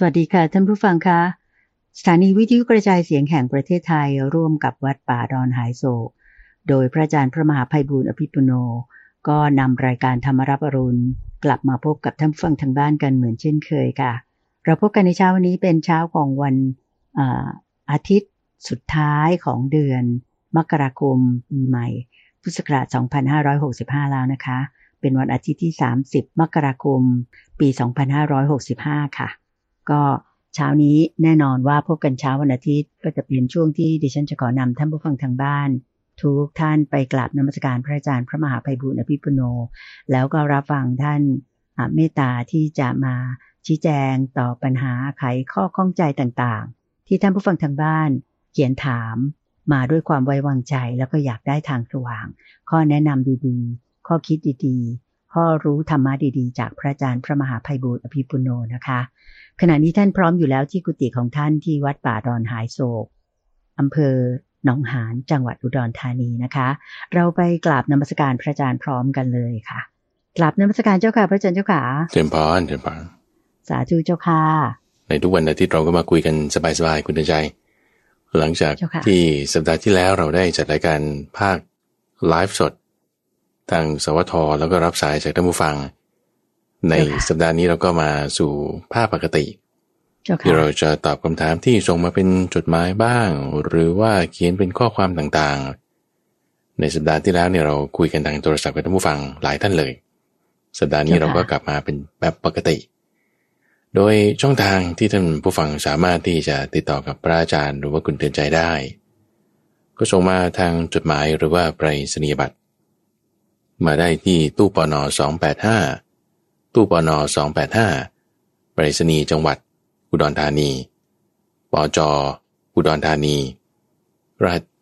สวัสดีค่ะ ท่านผู้ฟังคะ สถานีวิทยุกระจายเสียงแห่งประเทศไทยร่วมกับวัดป่าดอนหายโศก โดยพระอาจารย์พระมหาภัยบูร์อภิปุโน ก็นำรายการธรรมรับอรุณ กลับมาพบกับท่านฟังทางบ้านกันเหมือนเช่นเคยค่ะ เราพบกันในเช้าวันนี้เป็นเช้าของวันอาอาทิตย์สุดท้ายของเดือน มกราคมปีใหม่ พุทธศักราช 2565 แล้วนะคะ เป็นวันอาทิตย์ที่ 30 มกราคม ปี 2565 ค่ะ ก็เช้านี้แน่นอนว่าพบกันเช้าวันอาทิตย์ก็จะเป็นช่วงที่ดิฉันจะขอนำท่านผู้ฟังทางบ้าน ทุกท่านไปกราบนมัสการพระอาจารย์พระมหาภัยบุญอภิปุโน แล้วก็รับฟังท่านเมตตาที่จะมาชี้แจงต่อปัญหาไขข้อข้องใจต่างๆ ที่ท่านผู้ฟังทางบ้านเขียนถามมาด้วยความไว้วางใจแล้วก็อยากได้ทางสว่าง ข้อแนะนำดีๆ ข้อคิดดีๆ ข้อรู้ธรรมะดีๆ จากพระอาจารย์พระมหาภัยบุญอภิปุโนนะคะ ขณะนี้ท่านพร้อมอยู่แล้วที่กุฏิของท่านที่วัดป่าดอนหายโศกอำเภอหนองหานจังหวัดอุดรธานีนะคะ เราไปกราบนมัสการพระอาจารย์พร้อมกันเลยค่ะกราบนมัสการเจ้าค่ะพระอาจารย์เจ้าค่ะเจริญพรเจริญพรสาธุเจ้าค่ะในทุกวันอาทิตย์เราก็มาคุยกันสบายๆคุณใจ หลังจากเจ้าค่ะที่สัปดาห์ที่แล้วเราได้จัดรายการภาคไลฟ์สดทางสวทแล้วก็รับสายจากท่านผู้ฟัง ในสัปดาห์นี้เราก็มาสู่ภาพปกติเจ้าที่ค่ะเราจะตอบคำถามที่ส่งมาเป็นจดหมายบ้าง หรือว่าเขียนเป็นข้อความต่างๆ ในสัปดาห์ที่แล้วเนี่ยเราคุยกันทางโทรศัพท์กับท่านผู้ฟังหลายท่านเลย สัปดาห์นี้เราก็กลับมาเป็นแบบปกติ โดยช่องทางที่ท่านผู้ฟังสามารถที่จะติดต่อกับพระอาจารย์หรือว่าคุณเตือนใจได้ ก็ส่งมาทางจดหมายหรือว่าไปรษณียบัตรมาได้ที่ตู้ปน285 ตู้ปน285ไปรษณีย์จังหวัด อุดรธานี ปจ อุดรธานี รหัส41,000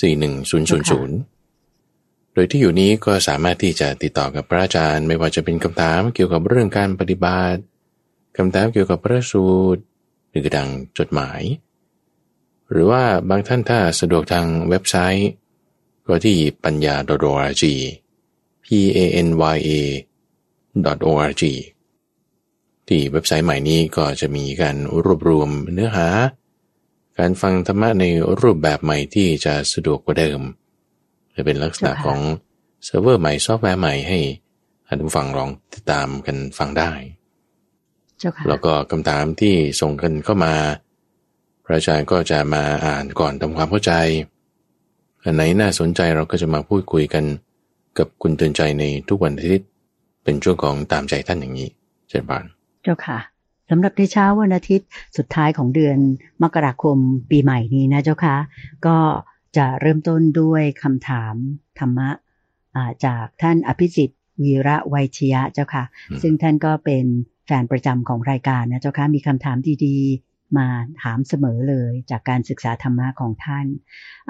41000 โดยที่อยู่นี้ก็สามารถที่จะติดต่อกับพระอาจารย์ไม่ว่าจะเป็นคำถามเกี่ยวกับเรื่องการปฏิบัติคำถามเกี่ยวกับพระสูตรหรือกระดังจดหมาย หรือว่าบางท่านถ้าสะดวกทางเว็บไซต์ ก็ที่ปัญญา .org p a n y a .org ที่เว็บไซต์ใหม่นี้ก็จะมีการรวบรวมเนื้อหา การฟังธรรมะในรูปแบบใหม่ที่จะสะดวกกว่าเดิมจะเป็นลักษณะเจ้าค่ะของเซิร์ฟเวอร์ใหม่ซอฟต์แวร์ใหม่ให้ท่านผู้ฟังลองติดตามกันฟังได้เจ้าค่ะแล้วก็คำถามที่ส่งกันเข้ามา พระอาจารย์ก็จะมาอ่านก่อนทำความเข้าใจ อันไหนน่าสนใจเราก็จะมาพูดคุยกันกับคุณเตือนใจในทุกวันอาทิตย์ เป็นช่วงของตามใจท่านอย่างนี้เช่นบานเจ้าค่ะสำหรับในเช้าวันอาทิตย์สุดท้ายของเดือนมกราคมปีใหม่นี้นะเจ้าค่ะก็จะเริ่มต้นด้วยคำถามธรรมะอ่าจากท่านอภิสิทธิ์วีระไวยชยะเจ้าค่ะอืมซึ่งท่านก็เป็นแฟนประจำของรายการนะเจ้าค่ะมีคำถามดีๆ มาถามเสมอเลยจากการศึกษาธรรมะของท่าน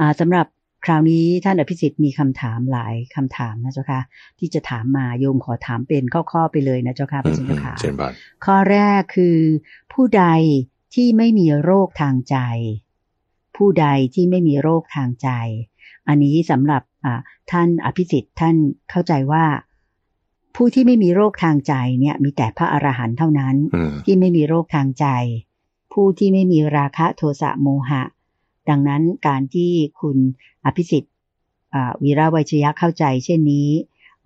อ่าสำหรับ คราวนี้ท่านอภิสิทธิ์มีคำถามหลายคำถามนะเจ้าค่ะ ที่จะถามมาโยมขอถามเป็นข้อๆไปเลยนะเจ้าค่ะพอืระมเจ้าค่ะเช่นบานข้อแรกคือ ผู้ใดที่ไม่มีโรคทางใจ ผู้ใดที่ไม่มีโรคทางใจ อันนี้สำหรับอ่าท่านอภิสิทธิ์ท่านเข้าใจว่าผู้ที่ไม่มีโรคทางใจเนี่ยมีแต่พระอรหันต์เท่านั้นอืมที่ไม่มีโรคทางใจ ผู้ที่ไม่มีราคะโทสะโมหะ ดังนั้นการที่คุณอภิสิทธิ์อ่าวีระไวยชยะเข้าใจ เช่นนี้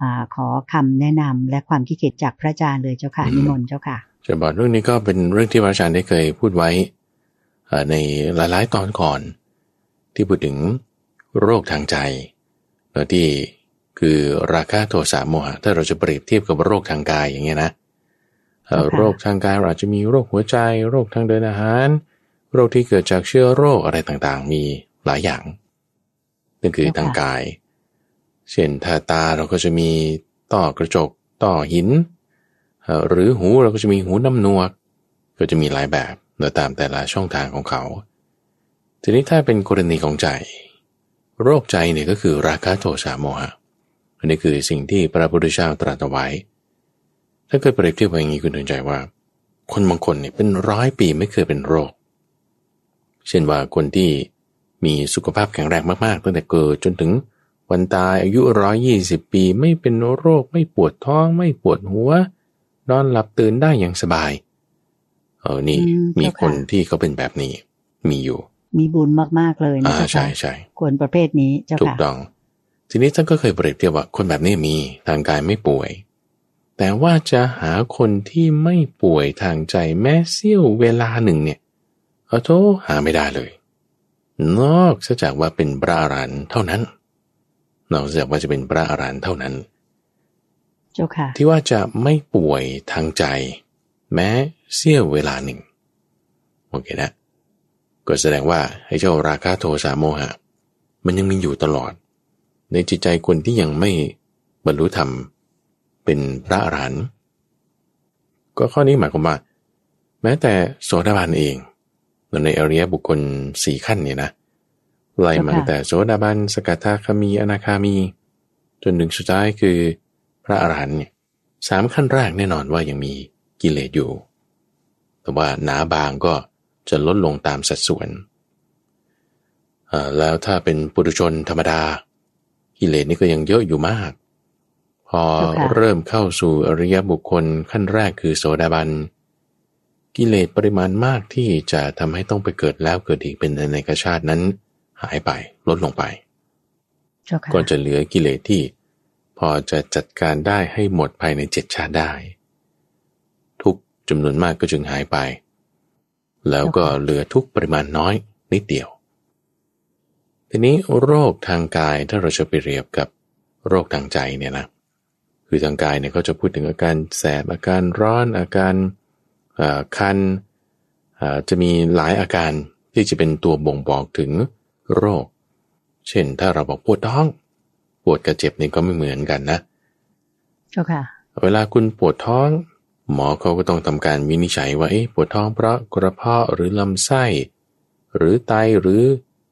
อาขอคำแนะนำและความคิดเห็นจากพระอาจารย์เลยเจ้าค่ะอืมนิมนต์เจ้าค่ะเช่นบานเรื่องนี้ก็เป็นเรื่องที่พระอาจารย์ได้เคยพูดไว้เอ่อในหลายๆตอนก่อน ที่พูดถึงโรคทางใจแล้วที่คือราคะโทสะโมหะถ้าเราจะเปรียบเทียบกับโรคทางกายอย่างเงี้ยนะเอ่อค่ะโรคทางกายเราอาจจะมีโรคหัวใจ โรคทางเดินอาหาร โรคที่เกิดจากเชื้อโรคอะไรต่างๆ มีหลายอย่างนั่นคือทางกาย เช่นถ้าตาเราก็จะมีต้อกระจก ต้อหิน หรือหูเราก็จะมีหูน้ำนวก ก็จะมีหลายแบบแล้วตามแต่ละช่องทางของเขา ทีนี้ถ้าเป็นกรณีของใจ โรคใจเนี่ยก็คือราคะโทสะโมหะ อันนี้คือสิ่งที่พระพุทธเจ้าตรัสไว้ ถ้าเกิดเปรียบเทียบไปอย่างนี้คุณถึงใจว่า คนบางคนเนี่ยเป็นร้อยปีไม่เคยเป็นโรค เช่นว่าคนที่มีสุขภาพแข็งแรงมากๆ ตั้งแต่เกิดจนถึงวันตายอายุร้อยยี่สิบปีไม่เป็นโรค ไม่ปวดท้อง ไม่ปวดหัว นอนหลับตื่นได้อย่างสบาย เออนี่อืมมีเจ้าค่ะคนที่เขาเป็นแบบนี้ มีอยู่ มีบุญมากๆเลยนะอ่าเจ้าใช่ค่ะใช่คนประเภทนี้เจ้าถูกค่ะต้อง ทีนี้ท่านก็เคยเปรียบเทียบว่าคนแบบนี้มีทางกายไม่ป่วย แต่ว่าจะหาคนที่ไม่ป่วยทางใจแม้เสี้ยวเวลาหนึ่งเนี่ยเอาโทหาไม่ได้เลย นอกจากว่าเป็นพระอรหันต์เท่านั้น นอกจากว่าจะเป็นพระอรหันต์เท่านั้น เจ้าค่ะ ที่ว่าจะไม่ป่วยทางใจ แม้เสี้ยวเวลาหนึ่งโอเคนะก็แสดงว่าไอ้เจ้าราคะโทสะโมหะ มันยังมีอยู่ตลอด ในจิตใจคนที่ยังไม่บรรลุธรรมเป็นพระอรหันต์ก็ข้อนี้หมายความว่า แม้แต่โสดาบันเอง ในอริยบุคคลสี่ขั้นเนี่ยนะไล่มาตั้งแต่โสดาบันสกทาคามีอนาคามี จนถึงสุดท้ายคือพระอรหันต์เนี่ยสามขั้นแรกแน่นอนว่ายังมีกิเลสอยู่ แต่ว่าหนาบางก็จะลดลงตามสัดส่วนเอ่อแล้วถ้าเป็นปุถุชนธรรมดา กิเลสนี่ก็ยังเยอะอยู่มาก พอเจ้าค่ะเริ่มเข้าสู่อริยบุคคลขั้นแรกคือโสดาบัน กิเลสปริมาณมากที่จะทำให้ต้องไปเกิดแล้วเกิดอีกเป็นในกชาตินั้น หายไปลดลงไปเจ้าค่ะก็จะเหลือกิเลสที่ พอจะจัดการได้ให้หมดภายในเจ็ดชาติได้ ทุกจำนวนมากก็จึงหายไป แล้วก็เหลือทุกปริมาณน้อยนิดเดียว ทีนี้โรคทางกายถ้าเราจะไปเรียบกับโรคทางใจเนี่ยนะคือทางกายเนี่ยเขาจะพูดถึงอาการแสบอาการร้อนอาการเอ่อ คันเอ่อจะมีหลายอาการที่จะเป็นตัวบ่งบอกถึงโรค เช่นถ้าเราบอกปวดท้อง ปวดกับเจ็บนี่ก็ไม่เหมือนกันนะเจ้าค่ะ เวลาคุณปวดท้อง หมอเขาก็ต้องทำการวินิจฉัยว่าเอ๊ะปวดท้องเพราะกระเพาะหรือลำไส้ หรือไตหรือ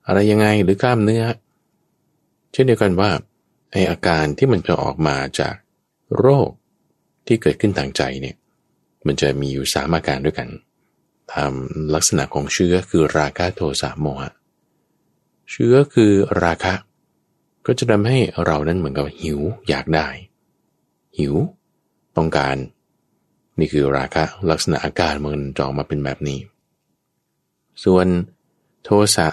อะไรยังไงหรือกล้ามเนื้อ เช่นเดียวกันว่าไออาการที่มันจะออกมาจากโรคที่เกิดขึ้นทางใจเนี่ย มันจะมีอยู่สามอาการด้วยกันตามลักษณะของเชื้อคือราคะโทสะโมหะ เชื้อคือราคะ ก็จะทำให้เรานั้นเหมือนกับหิวอยากได้ หิว ต้องการ นี่คือราคะลักษณะอาการมันจออกมาเป็นแบบนี้ ส่วนโทสะ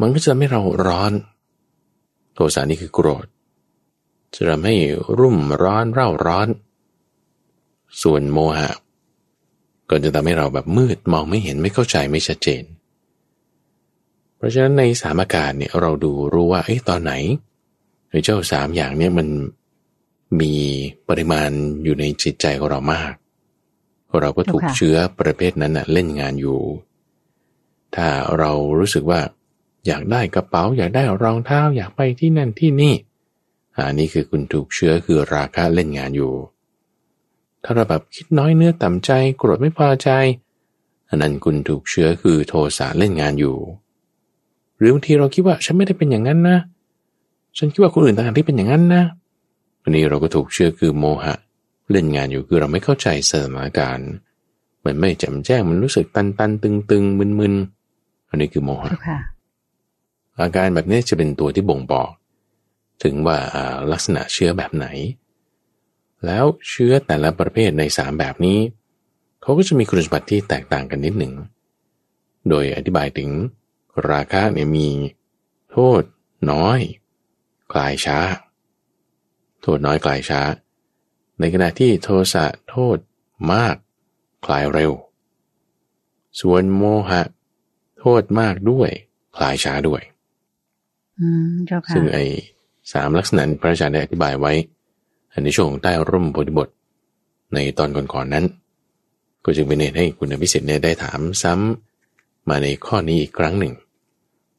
มันก็จะทำให้เราร้อน โทสะนี่คือโกรธจะทำให้รุ่มร้อนเร่าร้อน ส่วนโมหะ ก็จะทำให้เราแบบมืดมองไม่เห็นไม่เข้าใจไม่ชัดเจน เพราะฉะนั้นในสามอาการเนี่ยเราดูรู้ว่าเอ้ตอนไหนไอ้เจ้าสามอย่างเนี่ยมันมีปริมาณอยู่ในจิตใจของเรามาก เราก็ถูกเจ้าค่ะเชื้อประเภทนั้นน่ะเล่นงานอยู่ ถ้าเรารู้สึกว่า อยากได้กระเป๋า อยากได้รองเท้าอยากไปที่นั่นที่นี่อันนี้คือคุณถูกเชื้อคือราคะเล่นงานอยู่ ถ้าเราแบบคิดน้อยเนื้อต่ำใจโกรธไม่พอใจอันนั้นคุณถูกเชื้อคือโทสะเล่นงานอยู่ หรือบางทีเราคิดว่าฉันไม่ได้เป็นอย่างนั้นนะ ฉันคิดว่าคนอื่นต่างหากที่เป็นอย่างนั้นนะวันนี้เราก็ถูกเชื่อคือโมหะ เล่นงานอยู่คือเราไม่เข้าใจสถานการณ์มันไม่แจ่มแจ้งมันรู้สึกตันตันตึงตึงมึนมึนอันนี้คือโมหะเจ้าค่ะอาการแบบนี้จะเป็นตัวที่บ่งบอก ถึงว่าอ่าลักษณะเชื้อแบบไหน แล้วเชื้อแต่ละประเภทในสามแบบนี้ เขาก็จะมีคุณสมบัติที่แตกต่างกันนิดหนึ่ง โดยอธิบายถึงราคะเนี่ยมี โทษ น้อยคลายช้า โทษน้อยคลายช้า ในขณะที่โทสะโทษมาก คลายเร็ว ส่วนโมหะ โทษมากด้วย คลายช้าด้วยอืมเจ้าค่ะซึ่งไอ้สามลักษณะพระอาจารย์ได้อธิบายไว้ ในช่วงของใต้ร่มโพธิบท ในตอนก่อนๆนนั้น ก็จึงเป็นเหตุให้คุณอภิสิทธิ์เนี่ยได้ถามซ้ำมาในข้อนี้อีกครั้งหนึ่ง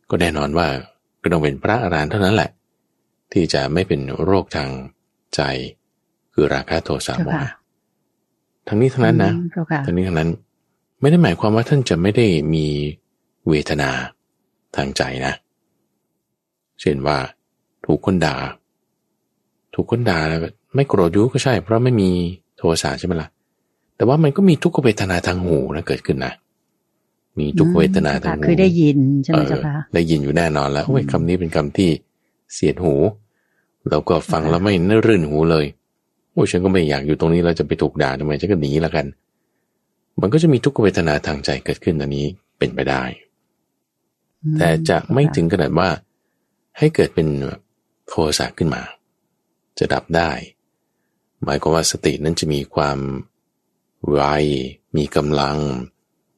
ก็แน่นอนว่าก็ต้องเป็นพระอรหันต์เท่านั้นแหละ ที่จะไม่เป็นโรคทางใจคือราคะโทสะเจ้าโมค่ะหะทั้งนี้ทั้งนั้นนะอืมเจ้าค่ะทั้งนี้ทั้งนั้น ไม่ได้หมายความว่าท่านจะไม่ได้มีเวทนาทางใจนะ เช่นว่า ถูกคนด่า ถูกคนด่าแล้ว ไม่โกรธอยุก็ใช่ เพราะไม่มีโทสะใช่ไหมล่ะ แต่ว่ามันก็มีทุกขเวทนาทางหูนะเกิดขึ้นนะมีทุกขเวทนาทางหูคือได้ยินใช่ไหมเออเจ้าค่ะได้ยินอยู่แน่นอนแล้วโอ้ยอืมคำนี้เป็นคำที่เสียดหูแล้วก็ฟังแล้วไม่น่ารื่นหูเลยโอ้ยฉันก็ไม่อยากอยู่ตรงนี้แล้วจะไปถูกด่าทำไมฉันก็หนีแล้วกัน มันก็จะมีทุกขเวทนาทางใจเกิดขึ้นอันนี้เป็นไปได้ แต่จะไม่ถึงขนาดว่าให้เกิดเป็นโทสะขึ้นมา จะดับได้ หมายความว่าสตินั้นจะมีความไวมีกำลัง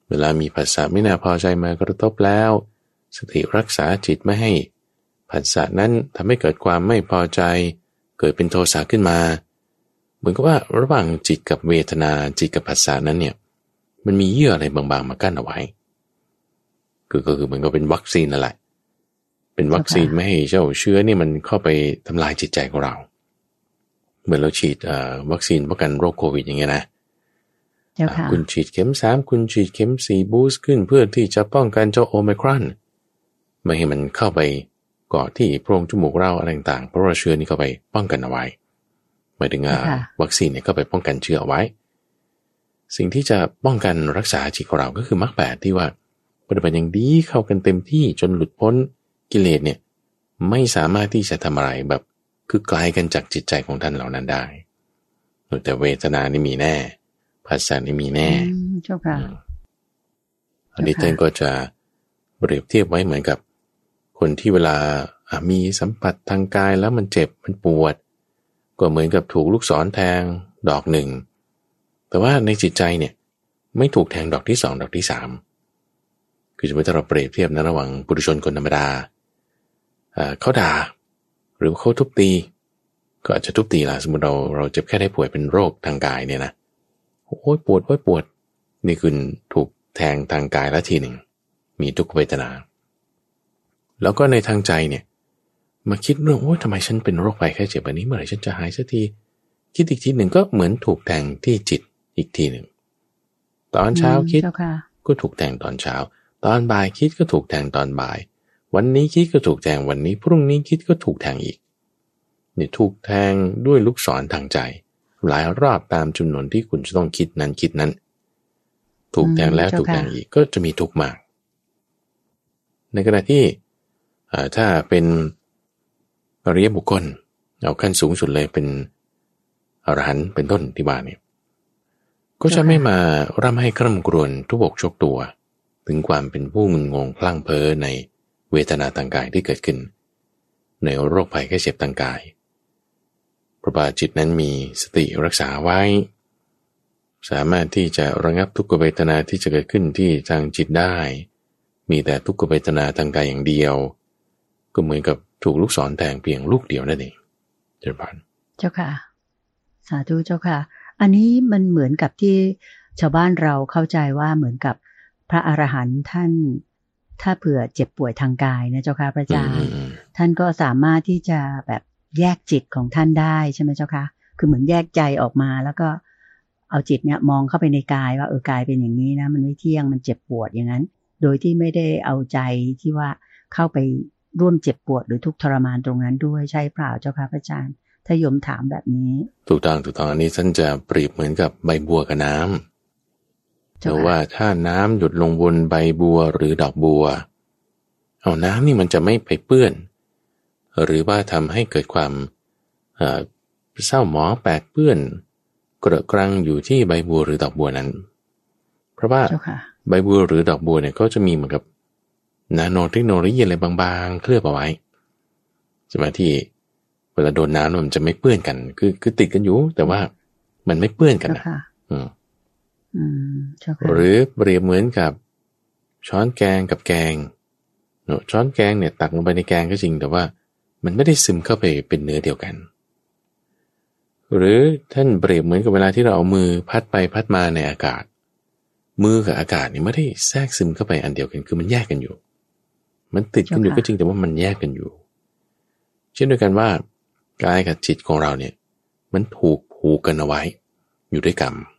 เวลามีภาษาไม่น่าพอใจมากระทบแล้ว สติรักษาจิตไม่ให้ผัสสะนั้นทำให้เกิดความไม่พอใจ เกิดเป็นโทสะขึ้นมา เหมือนกับว่าระหว่างจิตกับเวทนาจิตกับผัสสะนั้นเนี่ยมันมีเยื่ออะไรบางๆมากั้นเอาไว้คือก็คือเหมือนกับเป็นวัคซีนนั่นแหละเป็นวัคซีนไม่ให้เจ้าเชื้อนี่มันเข้าไปทำลายจิตใจของเรา เหมือนเราฉีดวัคซีนป้องกันโรคโควิดอย่างเงี้ยนะคุณฉีดเข็มสามคุณฉีดเข็มสี่บูสต์ขึ้นเพื่อที่จะป้องกันเจ้าโอไมครอนไม่ให้มันเข้าไปเกาะที่โพรงจมูกเราอะไรต่างๆเพราะว่าเชื้อนี้เข้าไปป้องกันเอาไว้หมายถึงวัคซีนเนี่ยเข้าไปป้องกันเชื้อเอาไว้ สิ่งที่จะป้องกันรักษาจิตของเราก็คือมรรคแปดที่ว่าปฏิบัติอย่างดีเข้ากันเต็มที่จนหลุดพ้นกิเลสเนี่ยไม่สามารถที่จะทำอะไรแบบ คือไกลกันจากจิตใจของท่านเหล่านั้นได้ แต่เวทนานี่มีแน่ภาษานี่มีแน่เจ้าค่ะอันนี้ท่านก็จะเปรียบเทียบไว้เหมือนกับ คนที่เวลามีสัมผัสทางกายแล้วมันเจ็บมันปวด ก็เหมือนกับถูกลูกศรแทงดอกหนึ่ง แต่ว่าในจิตใจเนี่ยไม่ถูกแทงดอกที่สองดอกที่สามคือจะไม่ต้องเราเปรียบเทียบนะระหว่างปุถุชนคนธรรมดาเขาด่าห รือเขาทุบตี ก็อาจจะทุบตีละสมมติเราเราเจ็บแค่ได้ป่วยเป็นโรคทางกายเนี่ยนะโอ้ยปวดโอ้ยปวด นี่คือถูกแทงทางกายแล้วทีหนึ่ง มีทุกขเวทนา แล้วก็ในทางใจเนี่ยมาคิดเรื่องโอ้ยทำไมฉันเป็นโรคภัยแค่เจ็บแบบนี้เมื่อไหร่ฉันจะหายสักทีคิดอีกทีหนึ่งก็เหมือนถูกแทงที่จิตอีกทีหนึ่ง ตอนเช้าคิดก็ถูกแทงตอนเช้า ตอนบ่ายคิดก็ถูกแทงตอนบ่าย วันนี้คิดก็ถูกแทงวันนี้พรุ่งนี้คิดก็ถูกแทงอีกนี่ถูกแทงด้วยลูกศรทางใจ หลายรอบตามจำนวนที่คุณจะต้องคิดนั้นคิดนั้น ถูกแทงแล้วถูกแทงอีกก็จะมีทุกข์มาก ในขณะที่ถ้าเป็นอริยบุคคลเอาขั้นสูงสุดเลยเป็นอรหันต์เป็นต้นที่บ้านเนี่ยก็จะไม่มาร่ำให้คร่ำกรวนทุบกชกตัว ถึงความเป็นผู้งุนงงพลั้งเพ้อใน เวทนาต่างกายที่เกิดขึ้น ในโรคภัยแค่เจ็บต่างกาย พระบาจิตนั้นมีสติรักษาไว้ สามารถที่จะระงับทุกขเวทนาที่จะเกิดขึ้นที่ทางจิตได้ มีแต่ทุกขเวทนาทางกายอย่างเดียว ก็เหมือนกับถูกลูกศรแทงเพียงลูกเดียวนั่นเองเจ้าพันเจ้าค่ะ สาธุเจ้าค่ะ อันนี้มันเหมือนกับที่ชาวบ้านเราเข้าใจว่าเหมือนกับพระอรหันต์ท่าน ถ้าเผื่อเจ็บป่วยทางกายนะเจ้าค่ะพระอาจารย์ ท่านก็สามารถที่จะแบบแยกจิตของท่านได้ใช่ไหมเจ้าคะคือเหมือนแยกใจออกมาแล้วก็เอาจิตเนี่ยมองเข้าไปในกายว่าเออกายเป็นอย่างนี้นะมันไม่เที่ยงมันเจ็บปวดอย่างนั้น โดยที่ไม่ได้เอาใจที่ว่าเข้าไปร่วมเจ็บปวดหรือทุกทรมานตรงนั้นด้วยใช่เปล่าเจ้าค่ะพระอาจารย์ถ้าโยมถามแบบนี้ ถูกต้องถูกต้องอันนี้ท่านจะเปรียบเหมือนกับใบบัวกับน้ำ แต่ว่าถ้าน้ำหยุดลงบนใบบัวหรือดอกบัว เอาน้ำนี่มันจะไม่ไปเปื้อน หรือว่าทำให้เกิดความเศร้าหมองแปดเปื้อนกระกรังอยู่ที่ใบบัวหรือดอกบัวนั้น เพราะว่าใบบัวหรือดอกบัวเนี่ยก็จะมีเหมือนกับนาโนเทคโนโลยีอะไรบางๆ เคลือบเอาไว้จะมาที่เวลาโดนน้ำมันจะไม่เปื้อนกัน คือคือติดกันอยู่ แต่ว่ามันไม่เปื้อนกันนะอืม หรือเปรียบเหมือนกับช้อนแกงกับแกงช้อนแกงเนี่ยตักลงไปในแกงก็จริง แต่ว่ามันไม่ได้ซึมเข้าไปเป็นเนื้อเดียวกัน หรือท่านเปรียบเหมือนกับเวลาที่เราเอามือพัดไปพัดมาในอากาศ มือกับอากาศนี่ไม่ได้แทรกซึมเข้าไปอันเดียวกัน คือมันแยกกันอยู่ มันติดกันอยู่ก็จริงแต่ว่ามันแยกกันอยู่ เช่นเดียวกันว่ากายกับจิตของเราเนี่ย มันถูกผูกกันเอาไว้ อยู่ด้วยกรรมเ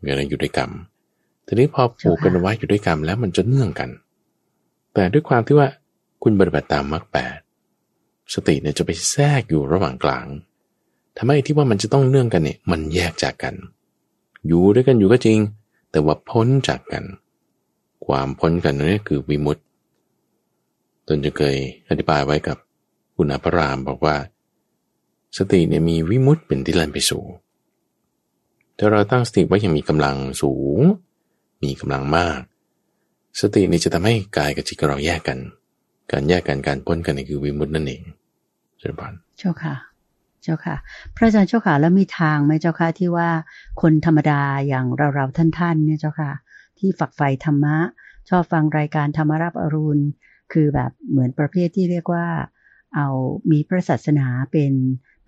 มื่อไรอยู่ด้วยกรรม ทีนี้พอผูกกันเอาไว้อยู่ด้วยกรรมแล้วมันจะเนื่องกัน แต่ด้วยความที่ว่าคุณปฏิบัติตามมรรคแปดสติเนี่ยจะไปแทรกอยู่ระหว่างกลางทำให้ที่ว่ามันจะต้องเนื่องกันเนี่ยมันแยกจากกัน อยู่ด้วยกันอยู่ก็จริง แต่ว่าพ้นจากกัน ความพ้นกันนี่คือวิมุตต์ตนจะเคยอธิบายไว้กับอุณาพรามบอกว่า สติเนี่ยมีวิมุตต์เป็นที่ลันไปสู่ ถ้าเราตั้งสติไว้อย่างมีกำลังสูง มีกำลังมาก สตินี่จะทำให้กายกับจิตเราแยกกัน การแยกกันการพ้นกันนี่คือวิมุตตินั่นเองเชิญพานเจ้าค่ะ เจ้าค่ะ พระอาจารย์เจ้าค่ะแล้วมีทางไหมเจ้าค่ะที่ว่าคนธรรมดาอย่างเราๆท่านๆเนี่ยเจ้าค่ะ ที่ฝักใฝ่ธรรมะ ชอบฟังรายการธรรมรับอรุณคือแบบเหมือนประเภทที่เรียกว่า เอามีพระศาสนาเป็น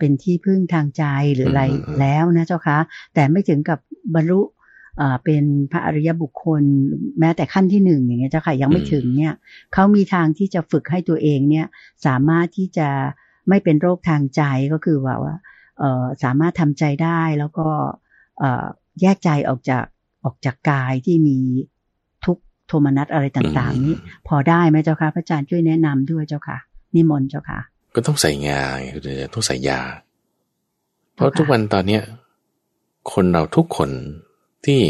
เป็นที่พึ่งทางใจหรืออะไรแล้วนะเจ้าคะแต่ไม่ถึงกับบรรลุเป็นพระอริยบุคคล แม้แต่ขั้นที่หนึ่งอย่างเงี้ยเจ้าค่ะยังไม่ถึงเนี่ยเขามีทางที่จะฝึกให้ตัวเองเนี่ยสามารถที่จะไม่เป็นโรคทางใจก็คือว่าว่าสามารถทำใจได้แล้วก็แยกใจออกจากออกจากกายที่มีทุกโทมนัสอะไรต่าง ๆ นี้ พอได้ไหมเจ้าค่ะพระอาจารย์ช่วยแนะนำด้วยเจ้าค่ะนิมนต์เจ้าค่ะ ก็ต้องใส่งาต้องใส่ยา เพราะทุกวันตอนเนี้ยคนเราทุกคนที่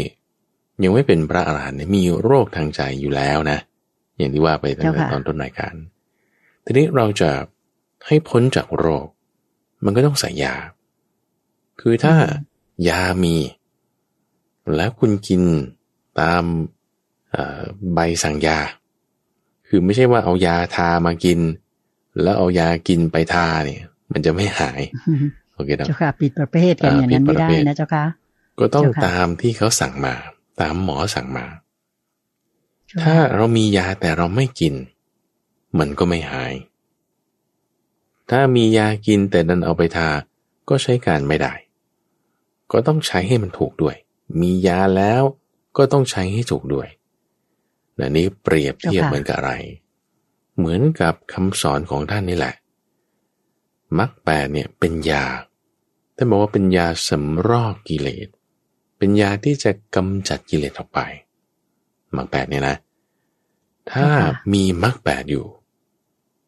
ยังไม่เป็นพระอรหันต์มีโรคทางใจอยู่แล้วนะ อย่างที่ว่าไปตั้งแต่ตอนต้นรายการ ทีนี้เราจะให้พ้นจากโรค มันก็ต้องใส่ยา คือถ้ายามี แล้วคุณกินตามใบสั่งยา คือไม่ใช่ว่าเอายาทามากิน แล้วเอายากินไปทาเนี่ย มันจะไม่หายโอเคนะเจ้าค่ะปิดประเภทกันอย่างนั้นไม่ได้นะเจ้าค่ะก็ต้องตามที่เขาสั่งมา ตามหมอสั่งมา ถ้าเรามียาแต่เราไม่กิน มันก็ไม่หาย ถ้ามียากินแต่ดันเอาไปทา ก็ใช้การไม่ได้ ก็ต้องใช้ให้มันถูกด้วย มียาแล้วก็ต้องใช้ให้ถูกด้วยนนี้เปรียบเทียบเหมือนกับอะไร เหมือนกับคำสอนของท่านนี่แหละมรรคแปดเนี่ยเป็นยาท่านบอกว่าเป็นยาสำรอกกิเลส เป็นยาที่จะกำจัดกิเลสออกไปมรรคแปดเนี่ยนะ ถ้ามีมรรคแปดอยู่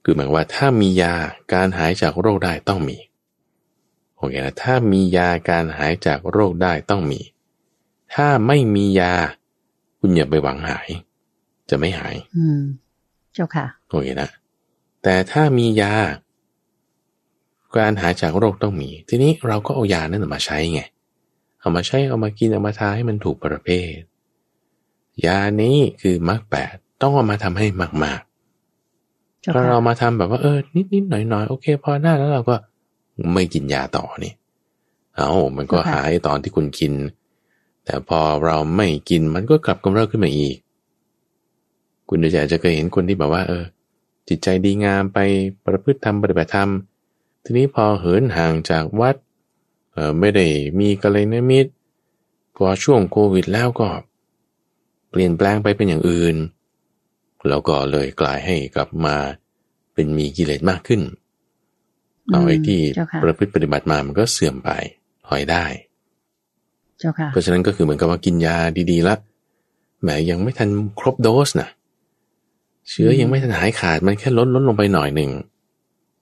คือหมายว่าถ้ามียาการหายจากโรคได้ต้องมีโอเคนะถ้ามียาการหายจากโรคได้ต้องมี ถ้าไม่มียา คุณอย่าไปหวังหาย จะไม่หาย อืม เจ้าค่ะ โอเคนะ แต่ถ้ามียา การหายจากโรคต้องมี ทีนี้เราก็เอายานั้นมาใช้ไง เอามาใช้เอามากินเอามาทาให้มันถูกประเภท ยานี้คือมรรคแปดต้องเอามาทำให้มากๆถ้าเรามาทำแบบว่าเออนิดนิดหน่อยหน่อยโอเคพอได้แล้วเราก็ไม่กินยาต่อนี่เอามันก็หายตอนที่คุณกิน แต่พอเราไม่กินมันก็กลับกำเริบขึ้นมาอีก คุณเดชอาจจะเคยเห็นคนที่แบบว่า เออ จิตใจดีงามไปประพฤติธรรมปฏิบัติธรรม ทีนี้พอเหินห่างจากวัดเออไม่ได้มีกัลยาณมิตรพอช่วงโควิดแล้วก็ เปลี่ยนแปลงไปเป็นอย่างอื่น แล้วก็เลยกลายให้กลับมาเป็นมีกิเลสมากขึ้นเอาไอ้ที่ประพฤติปฏิบัติมามันก็เสื่อมไปถอยได้ เพราะฉะนั้นก็คือเหมือนกับว่ากินยาดีๆละแหมยังไม่ทันครบโดสนะ เชื้อยังไม่ทันหายขาดมันแค่ลดลดลงไปหน่อยหนึ่ง